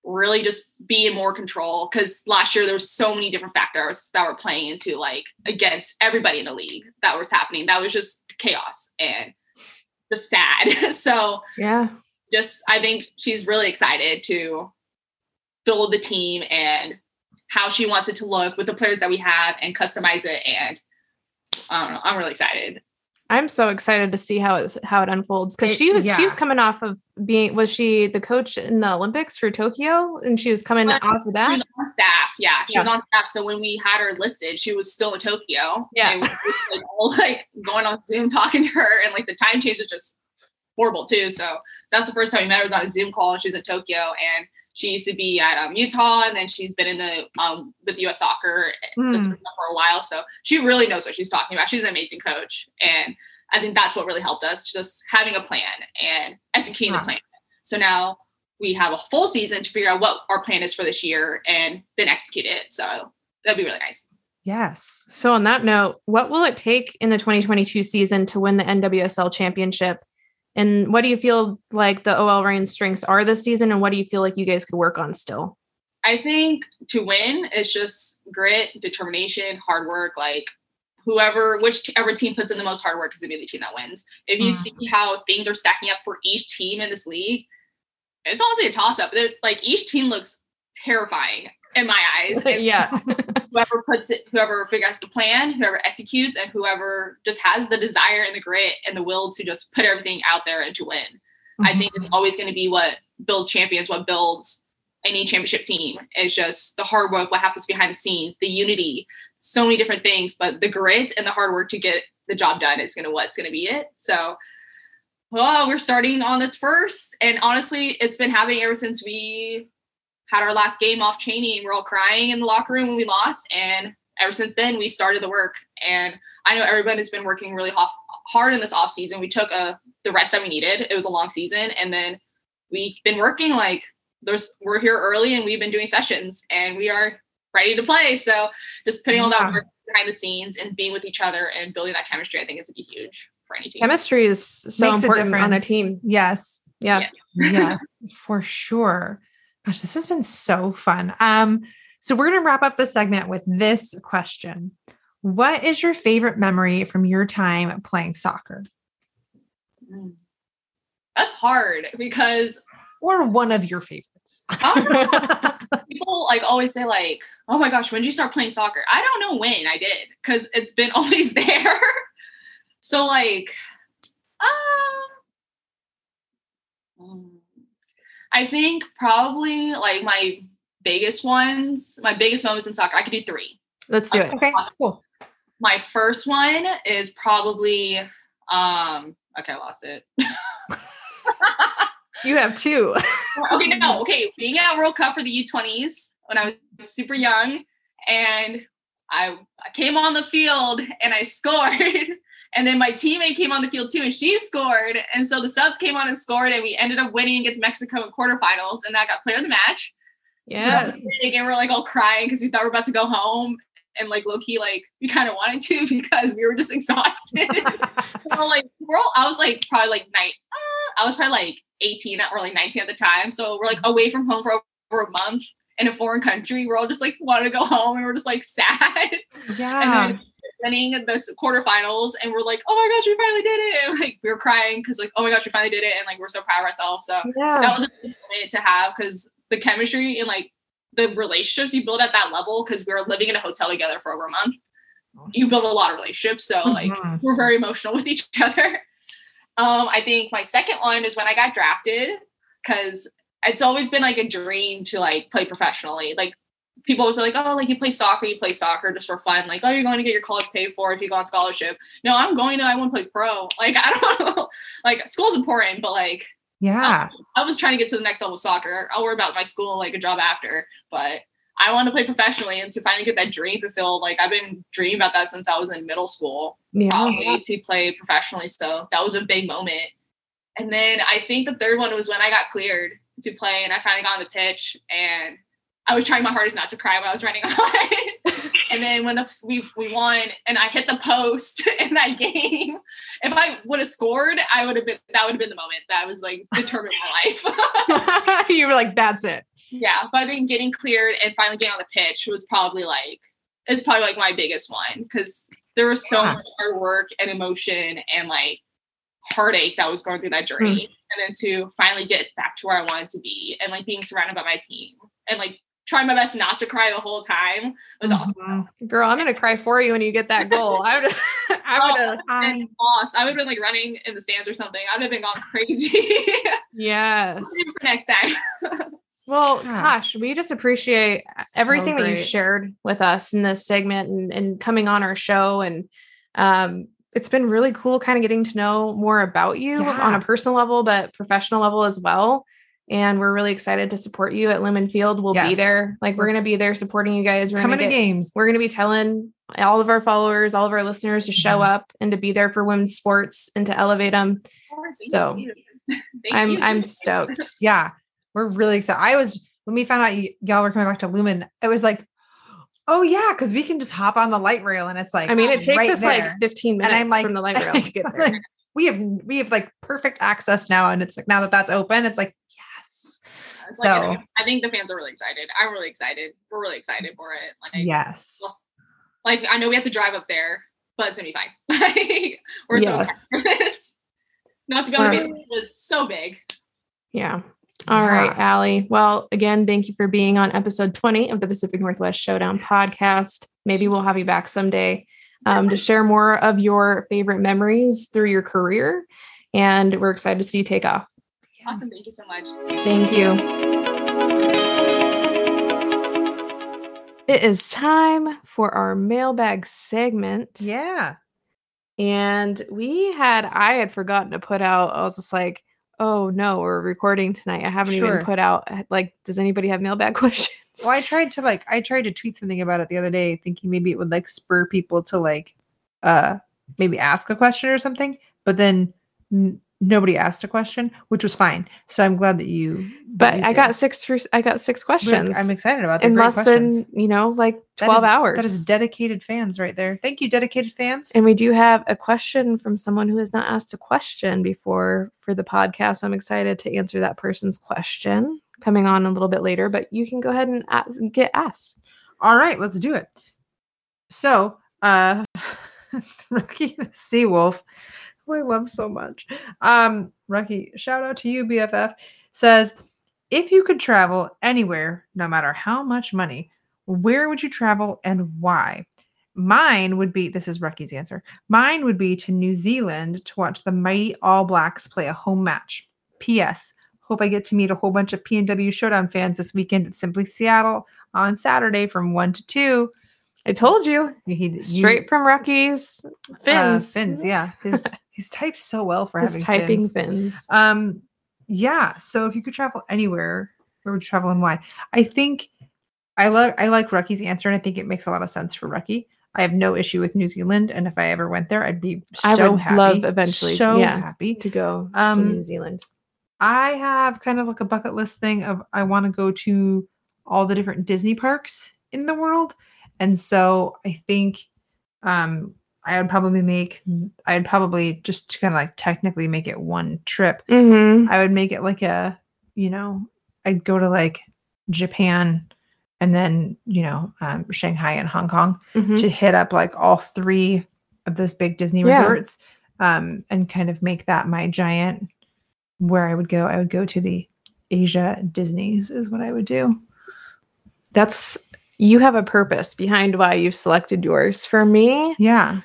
really just be in more control because last year there was so many different factors that were playing into like against everybody in the league that was happening. That was just chaos and just sad. [laughs] So Yeah. just I think she's really excited to build the team and how she wants it to look with the players that we have and customize it and I don't know I'm really excited I'm so excited to see how it's how it unfolds because she was she was coming off of being was she the coach in the Olympics for Tokyo and she was coming off of she that. was on staff yeah she Yeah. was on staff so when we had her listed she was still in Tokyo Yeah. and we were, like, all like going on Zoom talking to her and like the time change was just horrible too so that's the first time we met her was on a Zoom call and she was in Tokyo and she used to be at um, Utah and then she's been in the um with US soccer this for a while. So she really knows what she's talking about. She's an amazing coach. And I think that's what really helped us, just having a plan and executing the plan. So now we have a full season to figure out what our plan is for this year and then execute it. So that'd be really nice. Yes. So on that note, what will it take in the 2022 season to win the NWSL championship? And what do you feel like the OL Reign strengths are this season? And what do you feel like you guys could work on still? I think to win is just grit, determination, hard work. Like whoever, whichever team puts in the most hard work is gonna be the team that wins. If you Mm. see how things are stacking up for each team in this league, it's honestly a toss up. Like each team looks terrifying in my eyes. [laughs] Yeah. Whoever puts it, whoever figures the plan, whoever executes, and whoever just has the desire and the grit and the will to just put everything out there and to win. I mm-hmm. think it's always going to be what builds champions, what builds any championship team. It's just the hard work, what happens behind the scenes, the unity, so many different things. But the grit and the hard work to get the job done is going to what's going to be it. So, well, we're starting on the first, and honestly, it's been happening ever since we had our last game off Cheney, and we're all crying in the locker room when we lost. And ever since then, we started the work. And I know everybody's been working really ho- hard in this off season. We took a the rest that we needed. It was a long season, and then we've been working like there's we're here early and we've been doing sessions and we are ready to play. So just putting all that work behind the scenes and being with each other and building that chemistry, I think is huge for any team. Chemistry is so Makes a important on a team. Yes. Yeah. Yeah. yeah, for sure. Gosh, this has been so fun. Um, so we're gonna wrap up the segment with this question. What is your favorite memory from your time playing soccer? Mm. That's hard because Or one of your favorites? [laughs] people like always say like, "Oh my gosh, when did you start playing soccer?" I don't know when I did because it's been [laughs] always there. so like, um, I think probably like my biggest ones, my biggest moments in soccer. I could do three. Let's do it. okay, cool. My first one is probably um. Okay, I lost it. [laughs] You have two. [laughs] okay, no, okay. Being at World Cup for the U20s when I was super young, and I, I came on the field and I [laughs] scored, and then my teammate came on the field too, and she scored, and so the subs came on and scored, and we ended up winning against Mexico in quarterfinals, and that got player of the match. So that Yes. was big, and we're like all crying because we thought we are about to go home, and like low key, like we kind of wanted to [laughs] because we were just exhausted. [laughs] [laughs] so like we're all, I was like probably like night. Uh, I was probably like 18 or like 19 at the time. So we're like away from home for over a month in a foreign country. We're all just like wanted to go home and we're just like [laughs] sad. Yeah. And then winning the quarterfinals and we're like, oh my gosh, we finally did it. And like we were crying because like, oh my gosh, we finally did it. And like we're so proud of ourselves. So yeah. that was a good moment to have because the chemistry and like the relationships you build at that level because we were living in a hotel together for over a month. You build a lot of relationships. So like Mhm. we're very emotional [laughs] with each other. Um, I think my second one is when I got drafted because it's always been like a dream to like play professionally. Like people always say like, oh, like you play soccer, you play soccer just for fun. Like, oh, you're going to get your college paid for if you go on scholarship. No, I'm going to, I want to play pro. [laughs] Like, I don't know. Like school's important, but like yeah. I was trying to get to the next level of soccer. I'll worry about my school, like a job after, but I want to play professionally and to finally get that dream fulfilled. Like I've been dreaming about that since I was in middle school yeah. probably to play professionally. So that was a big moment. And then I think the third one was when I got cleared to play and I finally got on the pitch and I was trying my hardest not to cry when I was running [laughs] on. and then when the, we we won and I hit the post [laughs] in that game, if I would have scored, I would have been that would have been the moment that was like determined my life. [laughs] you were like, that's it. yeah, but I think getting cleared and finally getting on the pitch was probably like it's probably like my biggest one because there was so Yeah. much hard work and emotion and like heartache that was going through that journey. Hmm. And then to finally get back to where I wanted to be and like being surrounded by my team and like trying my best not to cry the whole time was awesome. Mhm. Girl, I'm gonna cry for you when you get that [laughs] goal. I would [laughs] I would have I I lost. I would have been like running in the stands or something. I would have been gone crazy. [laughs] yes. For next time. Well, Yeah. gosh, we just appreciate So everything that you shared with us in this segment and, and coming on our show. And um, it's been really cool kind of getting to know more about you on a personal level, but professional level as well. And we're really excited to support you at Lumen Field. We'll be there. Like we're We're- gonna be there supporting you guys. We're coming gonna games. we're gonna be telling all of our followers, all of our listeners to show Mhm. up and to be there for women's sports and to elevate them. So, [laughs] I'm you. I'm stoked. Yeah, we're really excited. I was when we found out y- y'all were coming back to Lumen. It was like, oh yeah, because we can just hop on the light rail and it's like, I mean, it takes right us there. like 15 And minutes I'm like- from the light [laughs] rail to get there. like, [laughs] we have we have like perfect access now, and it's like now that that's open, it's like yes, It's So- think- I think the fans are really excited. I'm really excited. We're really excited for it. Like, yes, like I know we have to drive up there, but it's gonna be fine. [laughs] Like, we're so excited for this. Not to be on the Right. base was so big. Yeah. All right, Yeah. Ally. Well, again, thank you for being on episode 20 of the Pacific Northwest Showdown podcast. Maybe we'll have you back someday um, to share more of your favorite memories through your career. And we're excited to see you take off. Awesome. Thank you so much. Thank you. It is time for our mailbag segment. yeah, And we had, I had forgotten to put out, I was just like, oh no, we're recording tonight. I haven't Sure. even put out, like, does anybody have mailbag [laughs] questions? Well, I tried to like I tried to tweet something about it the other day, thinking maybe it would like spur people to like uh maybe ask a question or something, but then n- nobody asked a question, which was fine. So I'm glad that you. that but you I did. got six, for, I got six questions I'm excited about the in less questions. than, you know, like 12 is- hours. That is dedicated fans right there. Thank you, dedicated fans. and we do have a question from someone who has not asked a question before for the podcast. So I'm excited to answer that person's question coming on a little bit later, but you can go ahead and ask, get asked. All right, let's do it. So, uh [laughs] Rocky the Sea Wolf, who I love so much. Um, Rocky, shout out to you, BFF, says, if you could travel anywhere, no matter how much money, where would you travel and why? Mine would be this is Rocky's answer. Mine would be to New Zealand to watch the mighty All Blacks play a home match. P.S. Hope I get to meet a whole bunch of PNW Showdown fans this weekend at Simply Seattle on Saturday from one to two. I told you, He, straight from Rocky's uh, fins. fins, yeah. His, [laughs] he's typed so well for His having typing fins. fins. Um, yeah. So if you could travel anywhere, where would you travel and why? I think I love I like Rocky's answer, and I think it makes a lot of sense for Rocky. I have no issue with New Zealand, and if I ever went there, I'd be so I would happy. love eventually, so yeah. happy. to go to Um, New Zealand. I have kind of like a bucket list thing of I want to go to all the different Disney parks in the world. And so I think um I would probably make I'd probably just to kind of like technically make it one trip. Mm-hmm. I would make it like a, you know, I'd go to like Japan and then, you know, um, Shanghai and Hong Kong Mm-hmm. to hit up like all three of those big Disney Yeah. resorts um, and kind of make that my giant where I would go. I would go to the Asia Disney's is what I would do. That's you have a purpose behind why you've selected yours. For me, Yeah.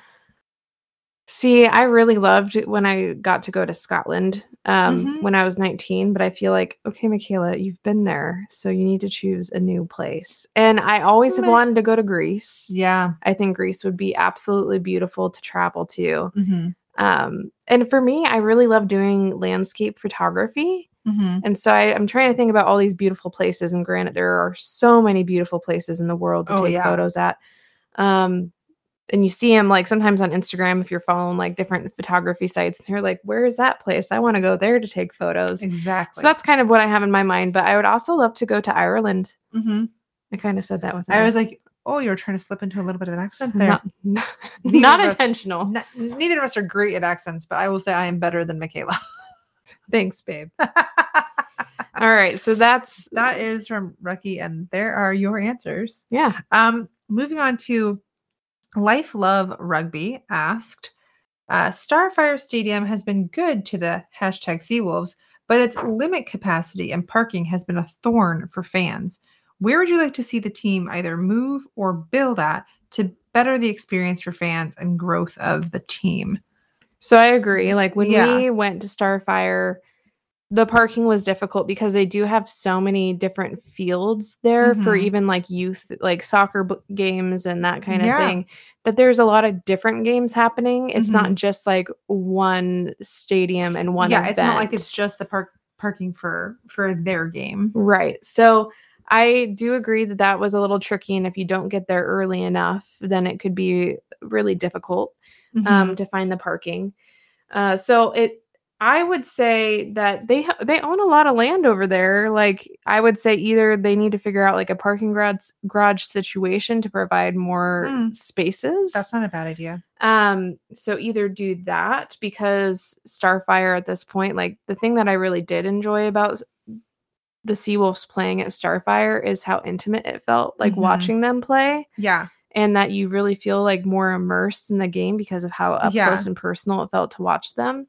See, I really loved when I got to go to Scotland um, Mhm. when I was 19, but I feel like, okay, Michaela, you've been there, so you need to choose a new place. And I always have wanted to go to Greece. Yeah. I think Greece would be absolutely beautiful to travel to. Mm-hmm. Um, and for me, I really love doing landscape photography. Mm-hmm. And so I, I'm trying to think about all these beautiful places. And granted, there are so many beautiful places in the world to Oh, take yeah. photos at. Um, and you see them like sometimes on Instagram if you're following like different photography sites. And you're like, where is that place? I want to go there to take photos. Exactly. So that's kind of what I have in my mind. But I would also love to go to Ireland. mm-hmm. I kind of said that with I was like, oh, you're trying to slip into a little bit of an accent there. not, [laughs] not, [laughs] not of us- intentional. Neither of us are great at accents, but I will say I am better than Michaela. [laughs] Thanks, babe. All right, so that's that is from Rocky, and there are your answers. yeah. Um, moving on to Life Love Rugby asked, uh, Starfire Stadium has been good to the hashtag Seawolves, but its limit capacity and parking has been a thorn for fans. Where would you like to see the team either move or build at to better the experience for fans and growth of the team? So I agree. Like when Yeah. we went to Starfire, the parking was difficult because they do have so many different fields there for Mhm. even like youth, like soccer b- games and that kind of Yeah. thing. That there's a lot of different games happening. It's not Mhm. just like one stadium and one. yeah, it's not like it's just the park parking for for their game. Right. So I do agree that that was a little tricky. And if you don't get there early enough, then it could be really difficult Mm-hmm. um, to find the parking. Uh, so it, I would say that they ha- they own a lot of land over there. Like I would say either they need to figure out like a parking garage garage situation to provide more Mm. spaces. That's not a bad idea. Um, so either do that because Starfire at this point, like the thing that I really did enjoy about the Seawolves playing at Starfire is how intimate it felt, like Mhm. watching them play, Yeah. and that you really feel like more immersed in the game because of how up Yeah. close and personal it felt to watch them.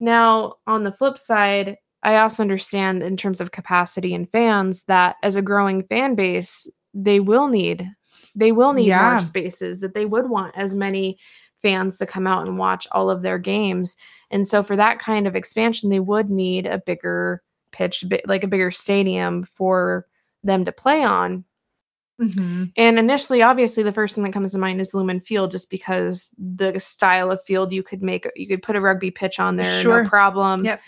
Now, on the flip side, I also understand in terms of capacity and fans that as a growing fan base, they will need they will need Yeah. more spaces that they would want as many fans to come out and watch all of their games. And so for that kind of expansion, they would need a bigger pitch, like a bigger stadium for them to play on. Mm-hmm. And initially, obviously, the first thing that comes to mind is Lumen Field, just because the style of field you could make, you could put a rugby pitch on there, Sure. no problem. Yep.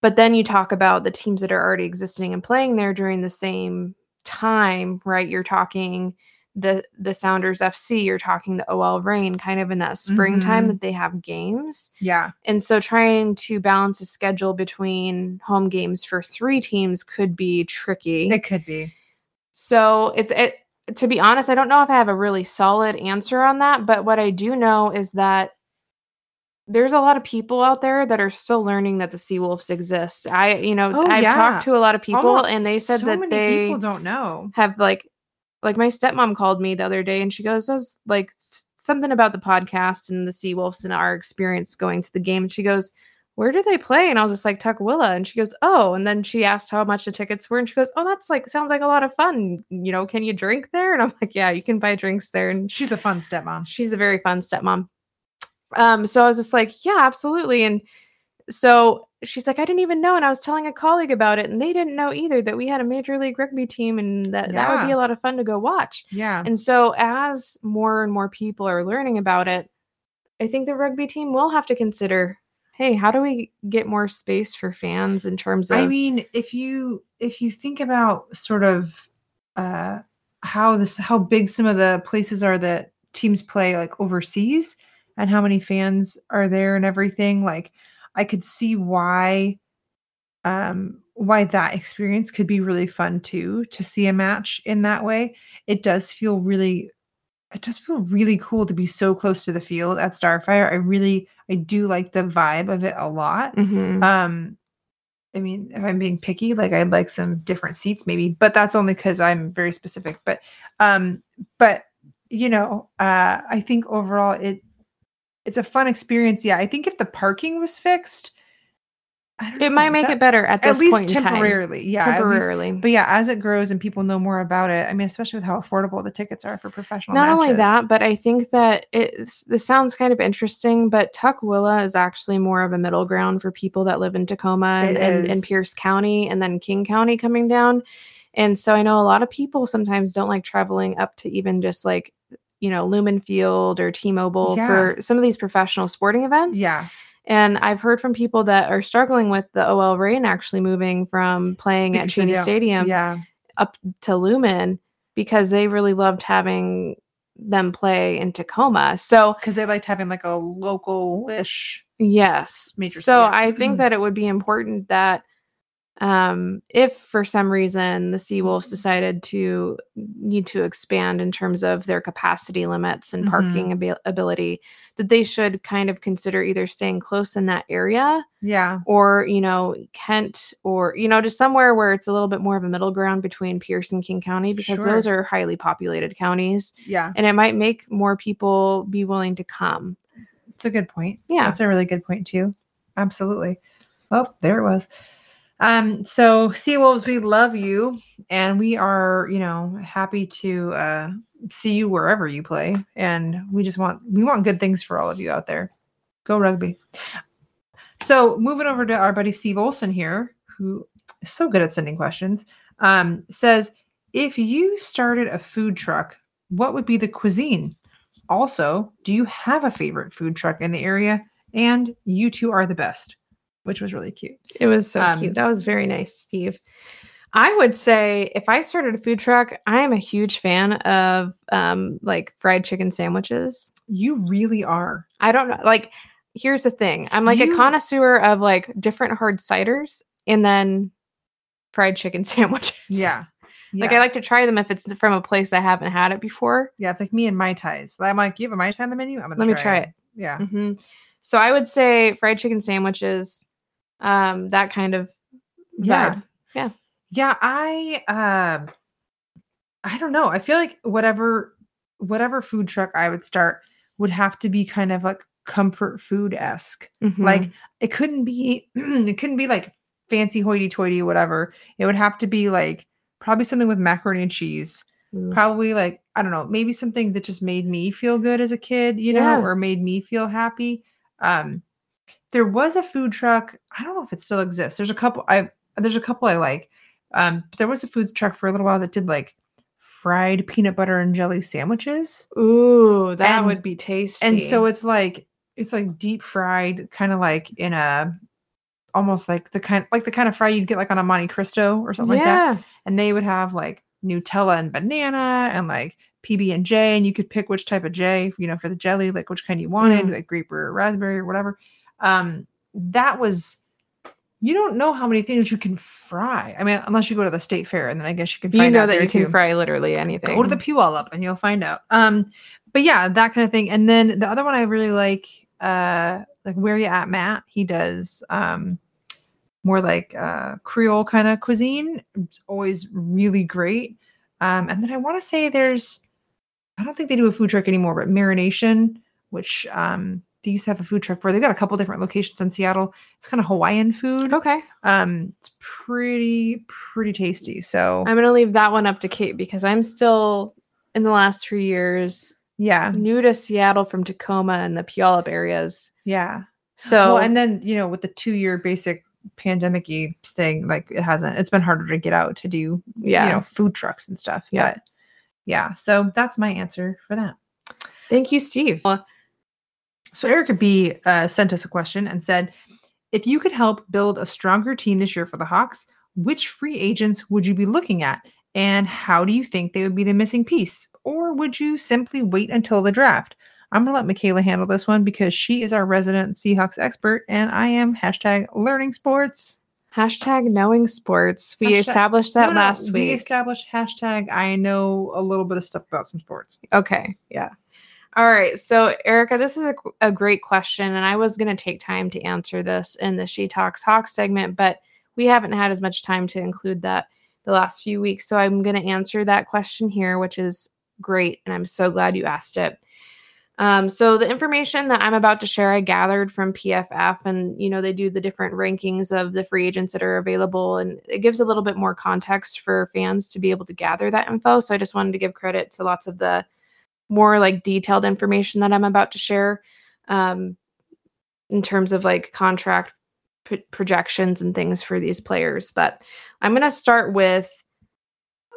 But then you talk about the teams that are already existing and playing there during the same time, right? You're talking the the Sounders FC, you're talking the OL Reign, kind of in that springtime Mhm. that they have games. Yeah. And so trying to balance a schedule between home games for three teams could be tricky. It could be. So it's it to be honest, I don't know if I have a really solid answer on that, but what I do know is that there's a lot of people out there that are still learning that the sea wolves exist. I, you know, Oh, I've yeah. talked to a lot of people Almost- and they said so that they people don't know. have like like my stepmom called me the other day and she goes, "Those like something about the podcast and the sea wolves and our experience going to the game." And she goes, where do they play? And I was just like, Tukwila. And she goes, Oh. And then she asked how much the tickets were. And she goes, Oh, that's like, sounds like a lot of fun. You know, can you drink there? And I'm like, Yeah, you can buy drinks there. And She's a fun stepmom. she's a very fun stepmom. Um, so I was just like, Yeah, absolutely. And so she's like, I didn't even know. And I was telling a colleague about it, and they didn't know either that we had a major league rugby team and that that would be a lot of fun to go watch. Yeah. And so, as more and more people are learning about it, I think the rugby team will have to consider hey, how do we get more space for fans in terms of. I mean, if you if you think about sort of uh how this how big some of the places are that teams play like overseas and how many fans are there and everything, like I could see why um why that experience could be really fun too to see a match in that way. It does feel really it does feel really cool to be so close to the field at Starfire. I really I do like the vibe of it a lot. Mhm. Um, I mean, if I'm being picky, like I'd like some different seats, maybe, but that's only because I'm very specific. But, um, but you know, uh, I think overall it it's a fun experience. Yeah, I think if the parking was fixed, It might make that- it better at this at least point in time. temporarily. Yeah, at least- temporarily. but yeah, as it grows and people know more about it, I mean, especially with how affordable the tickets are for professional. Not only that, but I think that it's this sounds kind of interesting, but Tukwila is actually more of a middle ground for people that live in Tacoma and, and, and. Pierce County and then King County coming down. And so I know a lot of people sometimes don't like traveling up to even just like, you know, Lumen Field or T Mobile Yeah. for some of these professional sporting events. yeah, And I've heard from people that are struggling with the OL Reign actually moving from playing at Because they Cheney Stadium yeah, up to Lumen because they really loved having them play in Tacoma. So, because they liked having like a local-ish. yes. Major so. I think [clears throat] that it would be important that um, if for some reason the Seawolves decided to need to expand in terms of their capacity limits and parking abil- ability, that they should kind of consider either staying close in that area Yeah. or, you know, Kent or, you know, just somewhere where it's a little bit more of a middle ground between Pierce and King County because Sure. those are highly populated counties Yeah. and it might make more people be willing to come. It's a good point. Yeah. That's a really good point too. Absolutely. Oh, there it was. Um, so Seawolves, we love you and we are, you know, happy to uh see you wherever you play. And we just want we want good things for all of you out there. Go rugby. So moving over to our buddy Steve Olson here, who is so good at sending questions, um, says if you started a food truck, what would be the cuisine? Also, do you have a favorite food truck in the area? And you two are the best, which was really cute. It was so Um, cute. That was very nice, Steve. I would say if I started a food truck, I am a huge fan of um like fried chicken sandwiches. You really are. I don't know like here's the thing. I'm like a connoisseur of like different hard ciders and then fried chicken [laughs] sandwiches. Yeah. Like I like to try them if it's from a place I haven't had it before. yeah, it's like me and mai tais. I'm like, you have a mai tai on the menu? I'm gonna Let me try it. Yeah. hmm So I would say fried chicken sandwiches, um, that kind of Yeah. vibe. Yeah. Yeah, I um I don't know. I feel like whatever whatever food truck I would start would have to be kind of like comfort food esque. Mhm. Like it couldn't be [clears throat] it couldn't be like fancy hoity toity whatever. It would have to be like probably something with macaroni and cheese. Ooh. Probably like I don't know, maybe something that just made me feel good as a kid, you know, or made me feel happy. Um there was a food truck. I don't know if it still exists. There's a couple I there's a couple I like. Um but there was a food truck for a little while that did like fried peanut butter and jelly sandwiches. Ooh, that And- would be tasty. And so it's like it's like deep fried, kind of like in a almost like the kind like the kind of fry you'd get like on a Monte Cristo or something like that. And they would have like Nutella and banana and like PB and J, and you could pick which type of J, you know, for the jelly, like which kind you wanted, Mm. like grape or raspberry or whatever. Um, that was you don't know how many things you can fry. I mean, unless you go to the state fair, and then I guess you can find you know that you can fry literally anything. Go to the Puyallup and you'll find out. Um, but yeah, that kind of thing. And then the other one I really like, uh, like where you at, Matt? He does um more like uh Creole kind of cuisine. It's always really great. Um, and then I want to say there's, I don't think they do a food truck anymore, but Marination, which um they used to have a food truck for. They've got a couple different locations in Seattle. It's kind of Hawaiian food. okay, Um, it's pretty pretty tasty. So I'm gonna leave that one up to Kate because I'm still in the last three years yeah, new to Seattle from Tacoma and the Puyallup areas. yeah. So well, and then you know, with the two year basic pandemic y thing, like it hasn't, it's been harder to get out to do, Yeah. you know, food trucks and stuff. Yeah. But yeah, so that's my answer for that. thank you, Steve. So Erica B uh, sent us a question and said, if you could help build a stronger team this year for the Hawks, which free agents would you be looking at? And how do you think they would be the missing piece? Or would you simply wait until the draft? I'm going to let Michaela handle this one because she is our resident Seahawks expert and I am hashtag learning sports. Hashtag knowing sports. We Hashtag- established that No, no, last We week. We established hashtag I know a little bit of stuff about some sports. Okay. Yeah. All right. So, Erica, this is a, a great question. And I was going to take time to answer this in the She Talks Hawks segment, but we haven't had as much time to include that the last few weeks. So, I'm going to answer that question here, which is great. And I'm so glad you asked it. Um, so the information that I'm about to share, I gathered from PFF, and you know they do the different rankings of the free agents that are available, and it gives a little bit more context for fans to be able to gather that info. So I just wanted to give credit to lots of the more like detailed information that I'm about to share, um, in terms of like contract p- projections and things for these players. But I'm gonna start with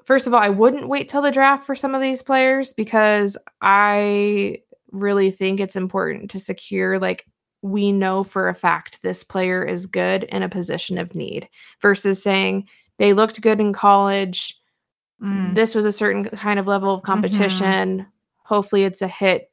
first of all, I wouldn't wait till the draft for some of these players because I really think it's important to secure like we know for a fact this player is good in a position of need versus saying they looked good in college. Mm. This was a certain kind of level of competition. Hopefully, it's a hit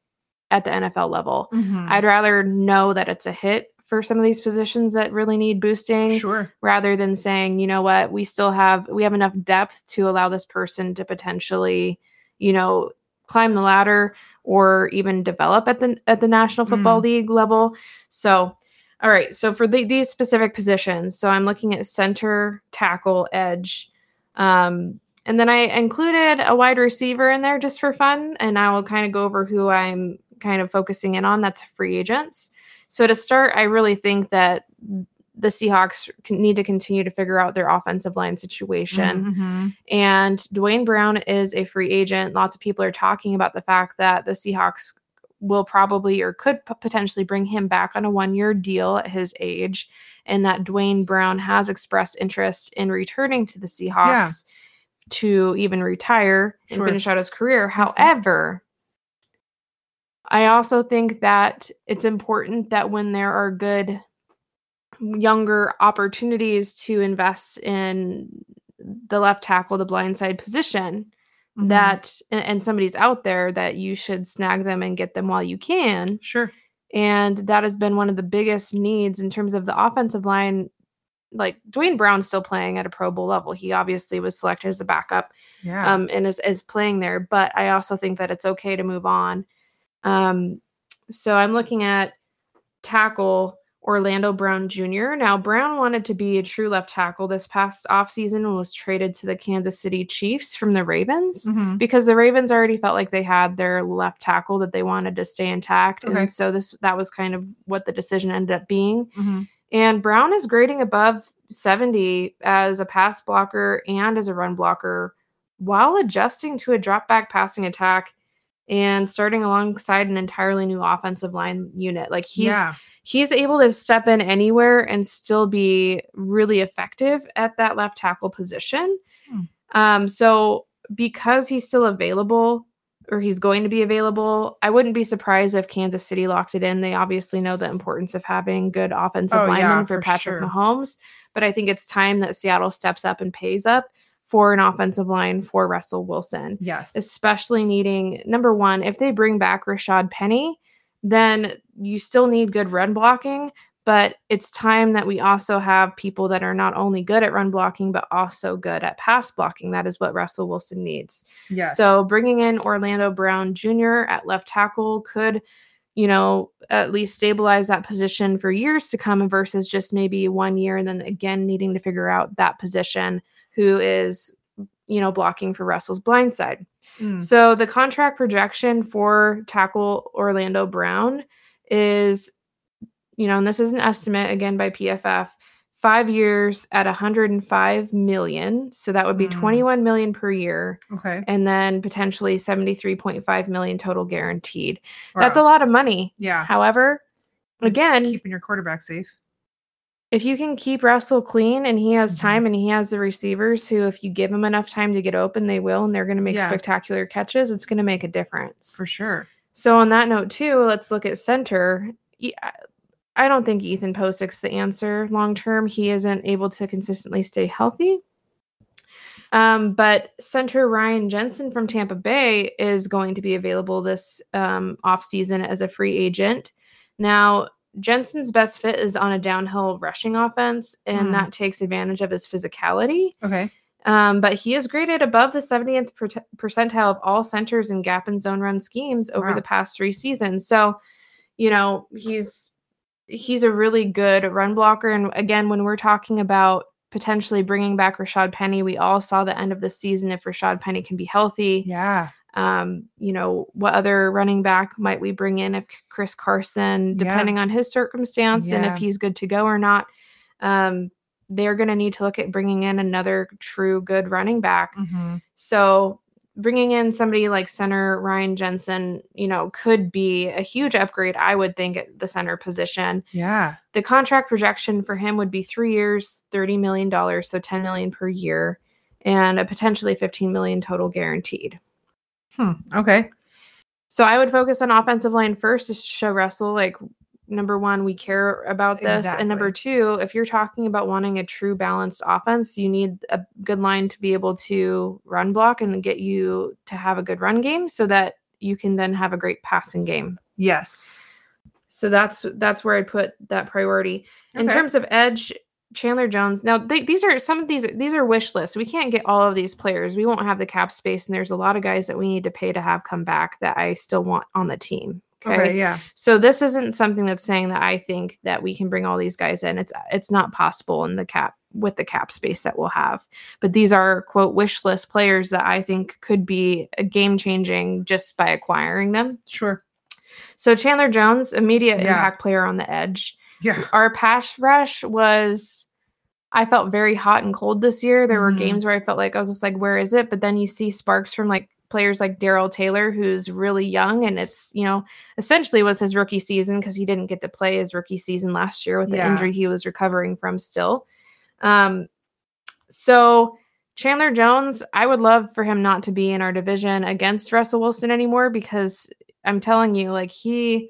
at the NFL level. Mhm. I'd rather know that it's a hit for some of these positions that really need boosting Sure. rather than saying, you know what, we still have we have enough depth to allow this person to potentially, you know, climb the ladder or even develop at the at the National Football League level. So, all right, so for the, these specific positions, so I'm looking at center, tackle, edge. Um and then I included a wide receiver in there just for fun and I will kind of go over who I'm kind of focusing in on that's free agents. So to start, I really think that the Seahawks need to continue to figure out their offensive line situation. Mhm. And Duane Brown is a free agent. Lots of people are talking about the fact that the Seahawks will probably or could p- potentially bring him back on a one year deal at his age, and that Duane Brown has expressed interest in returning to the Seahawks to even retire and finish out his career. Makes sense. However, I also think that it's important that when there are good younger opportunities to invest in the left tackle, the blindside position, Mhm. that and, and somebody's out there that you should snag them and get them while you can. Sure. And that has been one of the biggest needs in terms of the offensive line. Like Duane Brown's still playing at a Pro Bowl level. He obviously was selected as a backup Yeah. um, and is, is playing there. But I also think that it's okay to move on. Um, so I'm looking at tackle Orlando Brown Jr. Now, Brown wanted to be a true left tackle this past offseason and was traded to the Kansas City Chiefs from the Ravens Mhm. because the Ravens already felt like they had their left tackle that they wanted to stay intact. Okay. And so this that was kind of what the decision ended up being. Mhm. And Brown is grading above 70 as a pass blocker and as a run blocker while adjusting to a drop back passing attack and starting alongside an entirely new offensive line unit. Like he's yeah. he's able to step in anywhere and still be really effective at that left tackle position. Hmm. Um, so because he's still available or he's going to be available, I wouldn't be surprised if Kansas City locked it in. They obviously know the importance of having good offensive Oh, yeah, linemen for, for Patrick sure. Mahomes. But I think it's time that Seattle steps up and pays up for an offensive line for Russell Wilson Yes. especially needing number one, if they bring back Rashad Penny, then you still need good run blocking. But it's time that we also have people that are not only good at run blocking, but also good at pass blocking. That is what Russell Wilson needs. yes. So bringing in Orlando Brown Jr. at left tackle could, you know, at least stabilize that position for years to come versus just maybe one year and then again needing to figure out that position who is, you know, blocking for Russell's blind side. Mm. So the contract projection for tackle Orlando Brown is, you know, and this is an estimate again by PFF, five years at 105 million. So that would be Mm. 21 million per year, Okay. and then potentially 73.5 million total guaranteed. That's a lot of money. Yeah. However, again, Keeping your quarterback safe. if you can keep Russell clean and he has Mhm. time and he has the receivers who, if you give him enough time to get open, they will, and they're going to make Yeah. spectacular catches, it's going to make a difference. For sure. So on that note too, let's look at center. E- I- don't think Ethan Pocic's the answer long term. He isn't able to consistently stay healthy. Um, but center Ryan Jensen from Tampa Bay is going to be available this um, offseason as a free agent. Now, Jensen's best fit is on a downhill rushing offense, and Hmm. that takes advantage of his physicality. Okay. Um, but he is graded above the 70th per- percentile of all centers in gap and zone run schemes over Wow. the past three seasons. So, you know, he's he's a really good run blocker. And again, when we're talking about potentially bringing back Rashad Penny, we all saw the end of the season if Rashad Penny can be healthy. Yeah. Um, you know, what other running back might we bring in if Chris Carson, Yeah. depending on his circumstance and if he's good to go or not? Um, they're going to need to look at bringing in another true good running back. hmm So bringing in somebody like center Ryan Jensen, you know, could be a huge upgrade, I would think, at the center position. Yeah. The contract projection for him would be three years, $30 million, so 10 million per year, and a potentially 15 million total guaranteed. Hmm. Okay. So I would focus on offensive line first to show Russell like number one, we care about this. And number two, if you're talking about wanting a true balanced offense, you need a good line to be able to run block and get you to have a good run game so that you can then have a great passing game. Yes. So that's that's where I put that priority. In terms of edge, Chandler Jones. Now they, these are some of these these are wish lists. We can't get all of these players. We won't have the cap space, and there's a lot of guys that we need to pay to have come back that I still want on the team. Okay. yeah. So this isn't something that's saying that I think that we can bring all these guys in. It's it's not possible in the cap with the cap space that we'll have. But these are quote wish list players that I think could be a game changing just by acquiring them. Sure. So Chandler Jones, immediate Yeah. impact player on the edge. Yeah. Our pass rush was I felt very hot and cold this year. There were mm-hmm. games where I felt like I was just like, where is it? But then you see sparks from like players like Darrell Taylor, who's really young, and it's you know essentially was his rookie season because he didn't get to play his rookie season last year with the Yeah. injury he was recovering from still. Um, so Chandler Jones, I would love for him not to be in our division against Russell Wilson anymore because I'm telling you, like he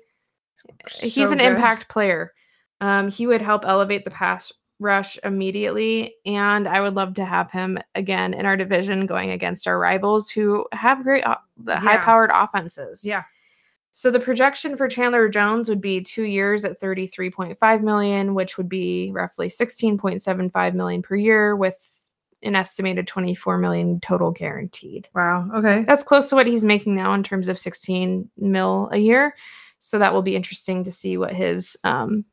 he's an good. impact player. Um, he would help elevate the pass rush immediately, and I would love to have him again in our division going against our rivals who have great, the Yeah. high-powered offenses. Yeah. So the projection for Chandler Jones would be two years at 33.5 million, which would be roughly 16.75 million per year, with an estimated 24 million total guaranteed. Wow. Okay. That's close to what he's making now in terms of 16 mil a year. So that will be interesting to see what his um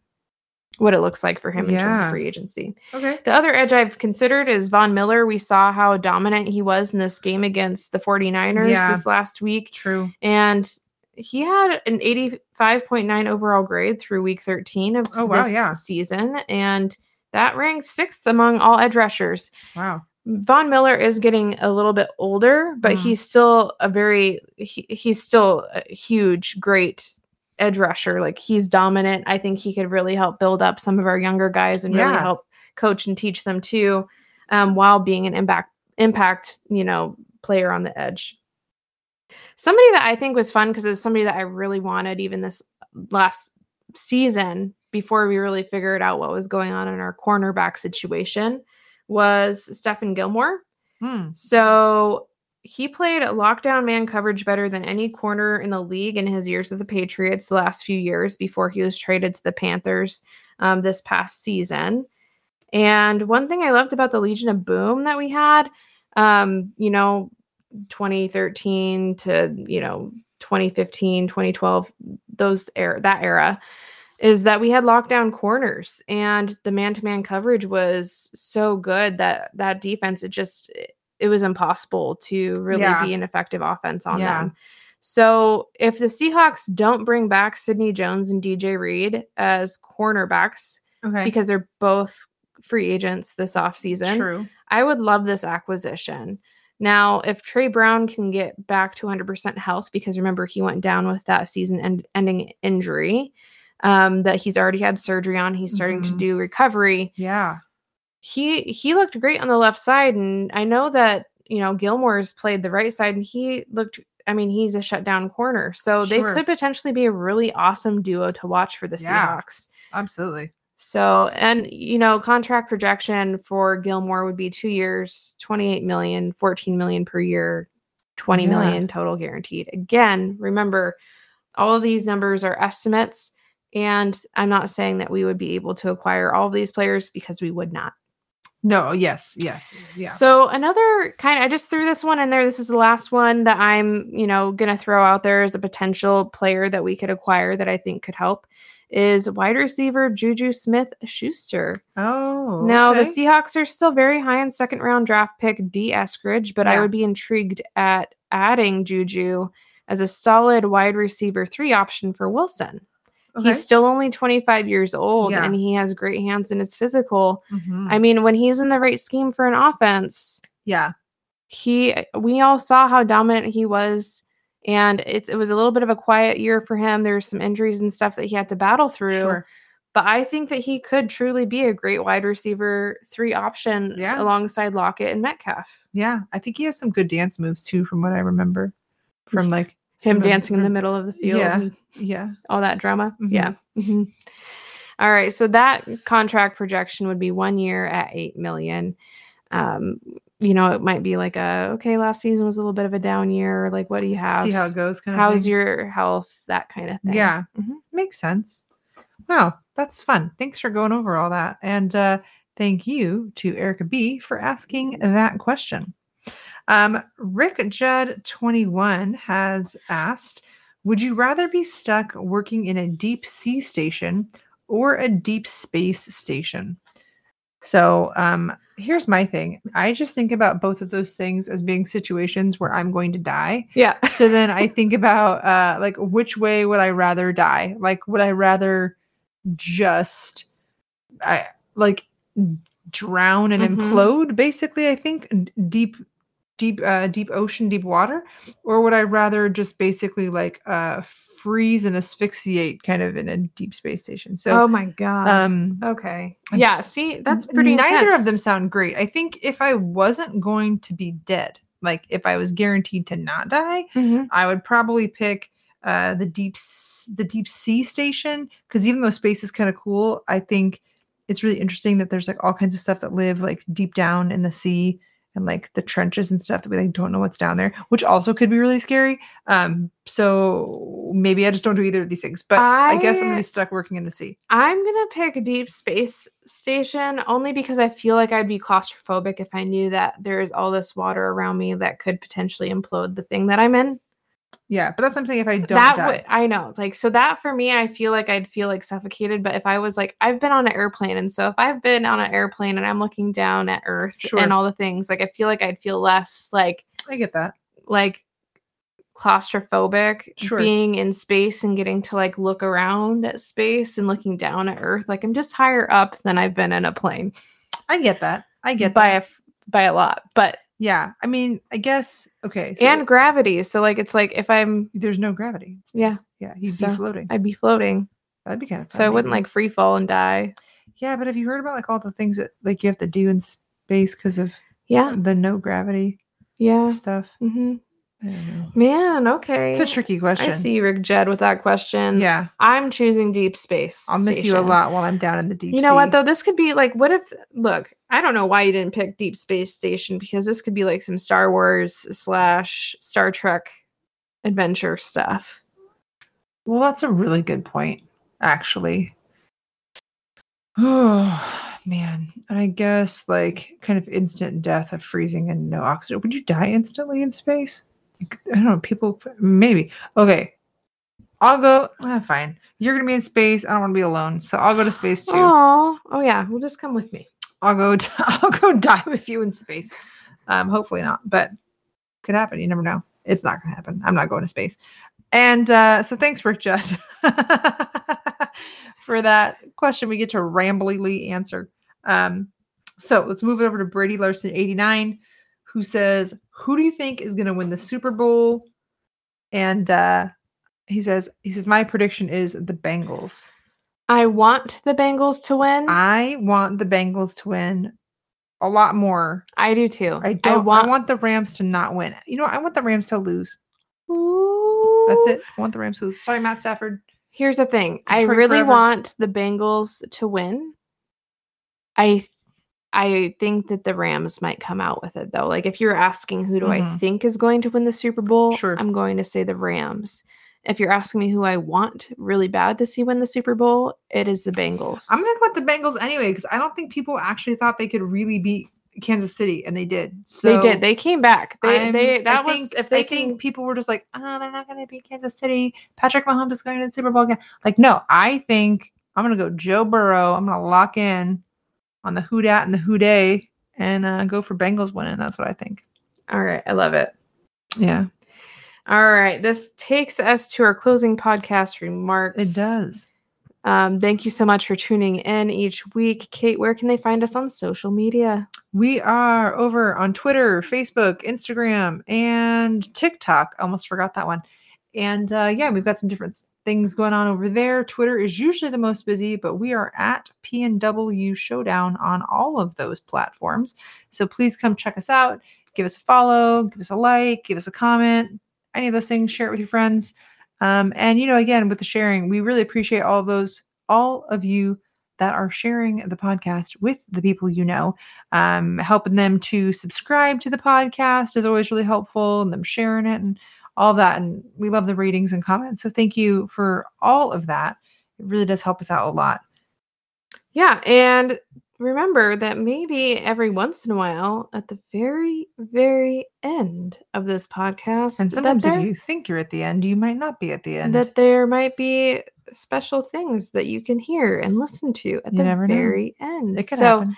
what it looks like for him in terms of free agency. Okay. The other edge I've considered is Von Miller. We saw how dominant he was in this game against the 49ers Yeah. this last week. True. And he had an 85.9 overall grade through week 13 of Oh, wow, this yeah. season. And that ranked sixth among all edge rushers. Wow. Von Miller is getting a little bit older, but Mhm. he's still a very he, he's still a huge, great edge rusher. Like he's dominant. I think he could really help build up some of our younger guys and really Yeah. help coach and teach them too, um, while being an impact impact you know player on the edge. Somebody that I think was fun because it was somebody that I really wanted even this last season before we really figured out what was going on in our cornerback situation was Stephon Gilmore. Hmm. So he played lockdown man coverage better than any corner in the league in his years with the Patriots the last few years before he was traded to the Panthers um, this past season. And one thing I loved about the Legion of Boom that we had, um, you know, 2013 to, you know, 2015, 2012, those era, that era, is that we had lockdown corners and the man-to-man coverage was so good that that defense it just it was impossible to really Yeah. be an effective offense on Yeah. them. So if the Seahawks don't bring back Sidney Jones and DJ Reed as cornerbacks Okay. because they're both free agents this offseason, True. I would love this acquisition. Now, if Tre Brown can get back to 100% health, because remember he went down with that season end- ending injury um, that he's already had surgery on, he's starting to Mhm. do recovery. Yeah. He he looked great on the left side, and I know that you know Gilmore's played the right side, and he looked. I mean, he's a shutdown corner, so they could potentially be a really awesome duo to watch for the Yeah. Seahawks. Absolutely. So, and you know, contract projection for Gilmore would be two years, 28 million, 14 million per year, twenty million Yeah. total guaranteed. Again, remember, all of these numbers are estimates. And I'm not saying that we would be able to acquire all of these players because we would not. No. Yes. Yes. Yeah. So another kind of, I just threw this one in there. This is the last one that I'm, you know, going to throw out there as a potential player that we could acquire that I think could help is wide receiver Juju Smith Schuster. oh. Now, the. Seahawks are still very high in second round draft pick D. Eskridge, but I would be intrigued at adding Juju as a solid wide receiver three option for Wilson. Okay. He's still only 25 years old Yeah. and he has great hands in his physical. Mhm. I mean, when he's in the right scheme for an offense, yeah. he we all saw how dominant he was and it's it was a little bit of a quiet year for him there's some injuries and stuff that he had to battle through Sure. but i think that he could truly be a great wide receiver three option Yeah. alongside lockett and metcalf Yeah. I think he has some good dance moves too, from what I remember. From like him dancing in the middle of the field Yeah. Yeah. all that drama Mhm. yeah Mhm. All right so that contract projection would be one year at 8 million um you know, it might be like a okay, last season was a little bit of a down year. Like, what do you have? See how it goes. Kind of. How's your health? That kind of thing. Yeah, Mhm. makes sense. Wow, that's fun. Thanks for going over all that. And uh, thank you to Erica B for asking that question. Um, Rick Judd 21 has asked Would you rather be stuck working in a deep sea station or a deep space station? So um, here's my thing I just think about both of those things as being situations where I'm going to die Yeah. [laughs] so then I think about uh like which way would I rather die? Like would I rather just I like drown and Mhm. implode basically I think deep deep uh deep ocean deep water or would I rather just basically like uh freeze and asphyxiate kind of in a deep space station. So oh my god. um okay. Yeah. See, that's pretty. neither of them sound great. I think if I wasn't going to be dead, like if I was guaranteed to not die, Mhm. I would probably pick uh, the deep the deep sea station because even though space is kind of cool, I think it's really interesting that there's like all kinds of stuff that live like deep down in the sea and like the trenches and stuff that we like don't know what's down there, which also could be really scary. Um, so maybe I just don't do either of these things. But I, guess I'm gonna be stuck working in the sea. I'm gonna pick deep space station only because I feel like I'd be claustrophobic if I knew that there's all this water around me that could potentially implode the thing that I'm in. Yeah, but that's what I'm saying. If I don't that die, would I know. Like so that for me, I feel like I'd feel like suffocated. But if I was like, I've been on an airplane, and so if I've been on an airplane and I'm looking down at Earth Sure. and all the things, like I feel like I'd feel less like I get that. like claustrophobic Sure. being in space and getting to like look around at space and looking down at earth like i'm just higher up than i've been in a plane I get that. I get by that. a f- by a lot but Yeah, I mean, I guess okay. So and gravity so like it's like if i'm there's no gravity. Yeah. yeah, he'd So, be floating. i'd be floating That'd be kind of fun. so i wouldn't maybe. like free fall and die Yeah, but have you heard about like all the things that like you have to do in space because of yeah the no gravity yeah stuff? hmm know. Mm-hmm. man okay It's a tricky question. i see rick jed with that question Yeah, i'm choosing deep space I'll miss you a lot while I'm down in the deep. You know what though? This could be like, what if? Look, I don't know why you didn't pick Deep Space Station because this could be like some Star Wars slash Star Trek adventure stuff. Well, that's a really good point, actually. Oh [sighs] man, and I guess like kind of instant death of freezing and no oxygen. Would you die instantly in space? I don't know. People maybe. Okay, I'll go. Ah, fine. You're gonna be in space. I don't want to be alone, so I'll go to space too. Oh, oh yeah. Well, just come with me. I'll go. [laughs] I'll go die with you in space. Um, hopefully not, but could happen. You never know. It's not gonna happen. I'm not going to space. And uh, so thanks, Rick Judd, [laughs] for that question. We get to ramblingly answer. Um, so let's move it over to Brady Larson, 89, who says, "Who do you think is gonna win the Super Bowl?" And uh, he says, "He says my prediction is the Bengals." I want the Bengals to win. I, I want the Bengals to win a lot more I do too. I don't. I want, the Rams to not win. You know, I want the Rams to lose. That's it. I want the Rams to lose. Sorry, Matt Stafford. Here's the thing. I really forever. want the Bengals to win. I I think that the Rams might come out with it though. Like if you're asking who do I Mhm. think is going to win the Super Bowl, Sure. I'm going to say the Rams. If you're asking me who I want really bad to see win the Super Bowl, it is the Bengals. I'm gonna go with the Bengals anyway because I don't think people actually thought they could really beat Kansas City, and they did. So they did. They came back. They I'm- they I that was think- if they I can think people were just like, oh, they're not gonna beat Kansas City. Patrick Mahomes is going to the Super Bowl again. Like, no, I think I'm gonna go Joe Burrow. I'm gonna lock in on the who dat and the who day and uh, go for Bengals winning. That's what I think. All right, I love it. Yeah, All right, this takes us to our closing podcast remarks. it does. Um, thank you so much for tuning in each week. Kate, where can they find us on social media? We are over on Twitter, Facebook, Instagram, and TikTok. Almost forgot that one. And uh, yeah, we've got some different things going on over there. Twitter is usually the most busy, but we are at PNW Showdown on all of those platforms. So please come check us out. Give us a follow, give us a like, give us a comment, any of those things. Share it with your friends. Um, and you know, again, with the sharing, we really appreciate all of those, all of you that are sharing the podcast with the people you know. Um, helping them to subscribe to the podcast is always really helpful, and them sharing it and all that. And we love the ratings and comments. So thank you for all of that. It really does help us out a lot. Yeah, and remember that maybe every once in a while, at the very, very end of this podcast, And sometimes if you think you're at the end, you might not be at the end. that there might be special things that you can hear and listen to at You the never know. very end. it could so happen.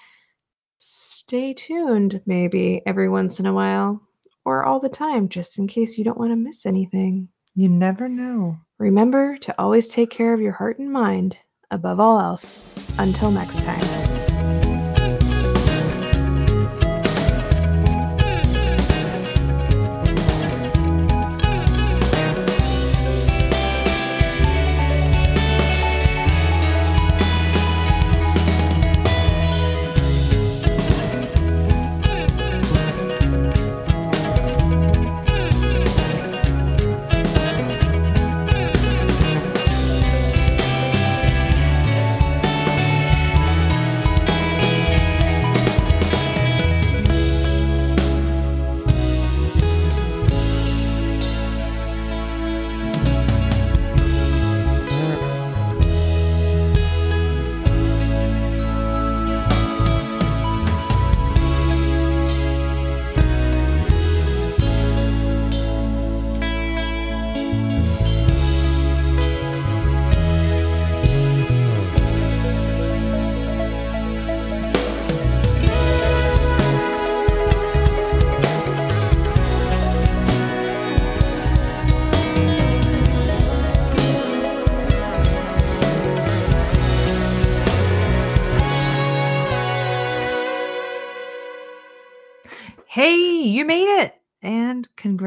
stay tuned maybe every once in a while or all the time just in case you don't want to miss anything. You never know. Remember to always take care of your heart and mind above all else. Until next time.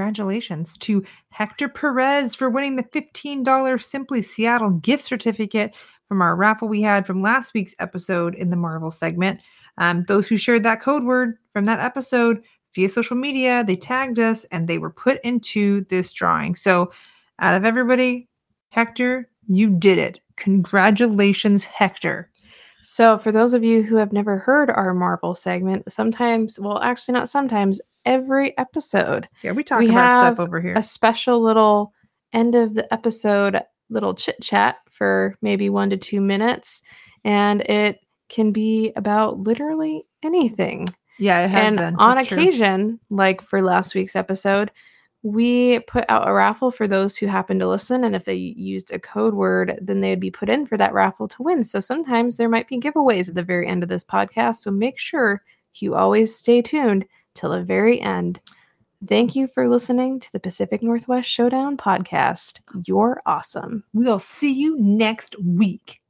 Congratulations to Hector Perez for winning the $15 Simply Seattle gift certificate from our raffle we had from last week's episode in the Marvel segment. Um, those who shared that code word from that episode via social media, they tagged us and they were put into this drawing. So, out of everybody, Hector, you did it. Congratulations, Hector. So, for those of you who have never heard our Marvel segment, sometimes, well, actually, not sometimes, every episode, Yeah, we talk We about stuff over here. a special little end of the episode little chit chat for maybe one to two minutes. And it can be about literally anything. yeah, it has and been. on That's true. occasion, like for last week's episode, we put out a raffle for those who happen to listen. And if they used a code word, then they would be put in for that raffle to win. So sometimes there might be giveaways at the very end of this podcast. So make sure you always stay tuned till the very end. Thank you for listening to the Pacific Northwest Showdown podcast. You're awesome. We'll see you next week.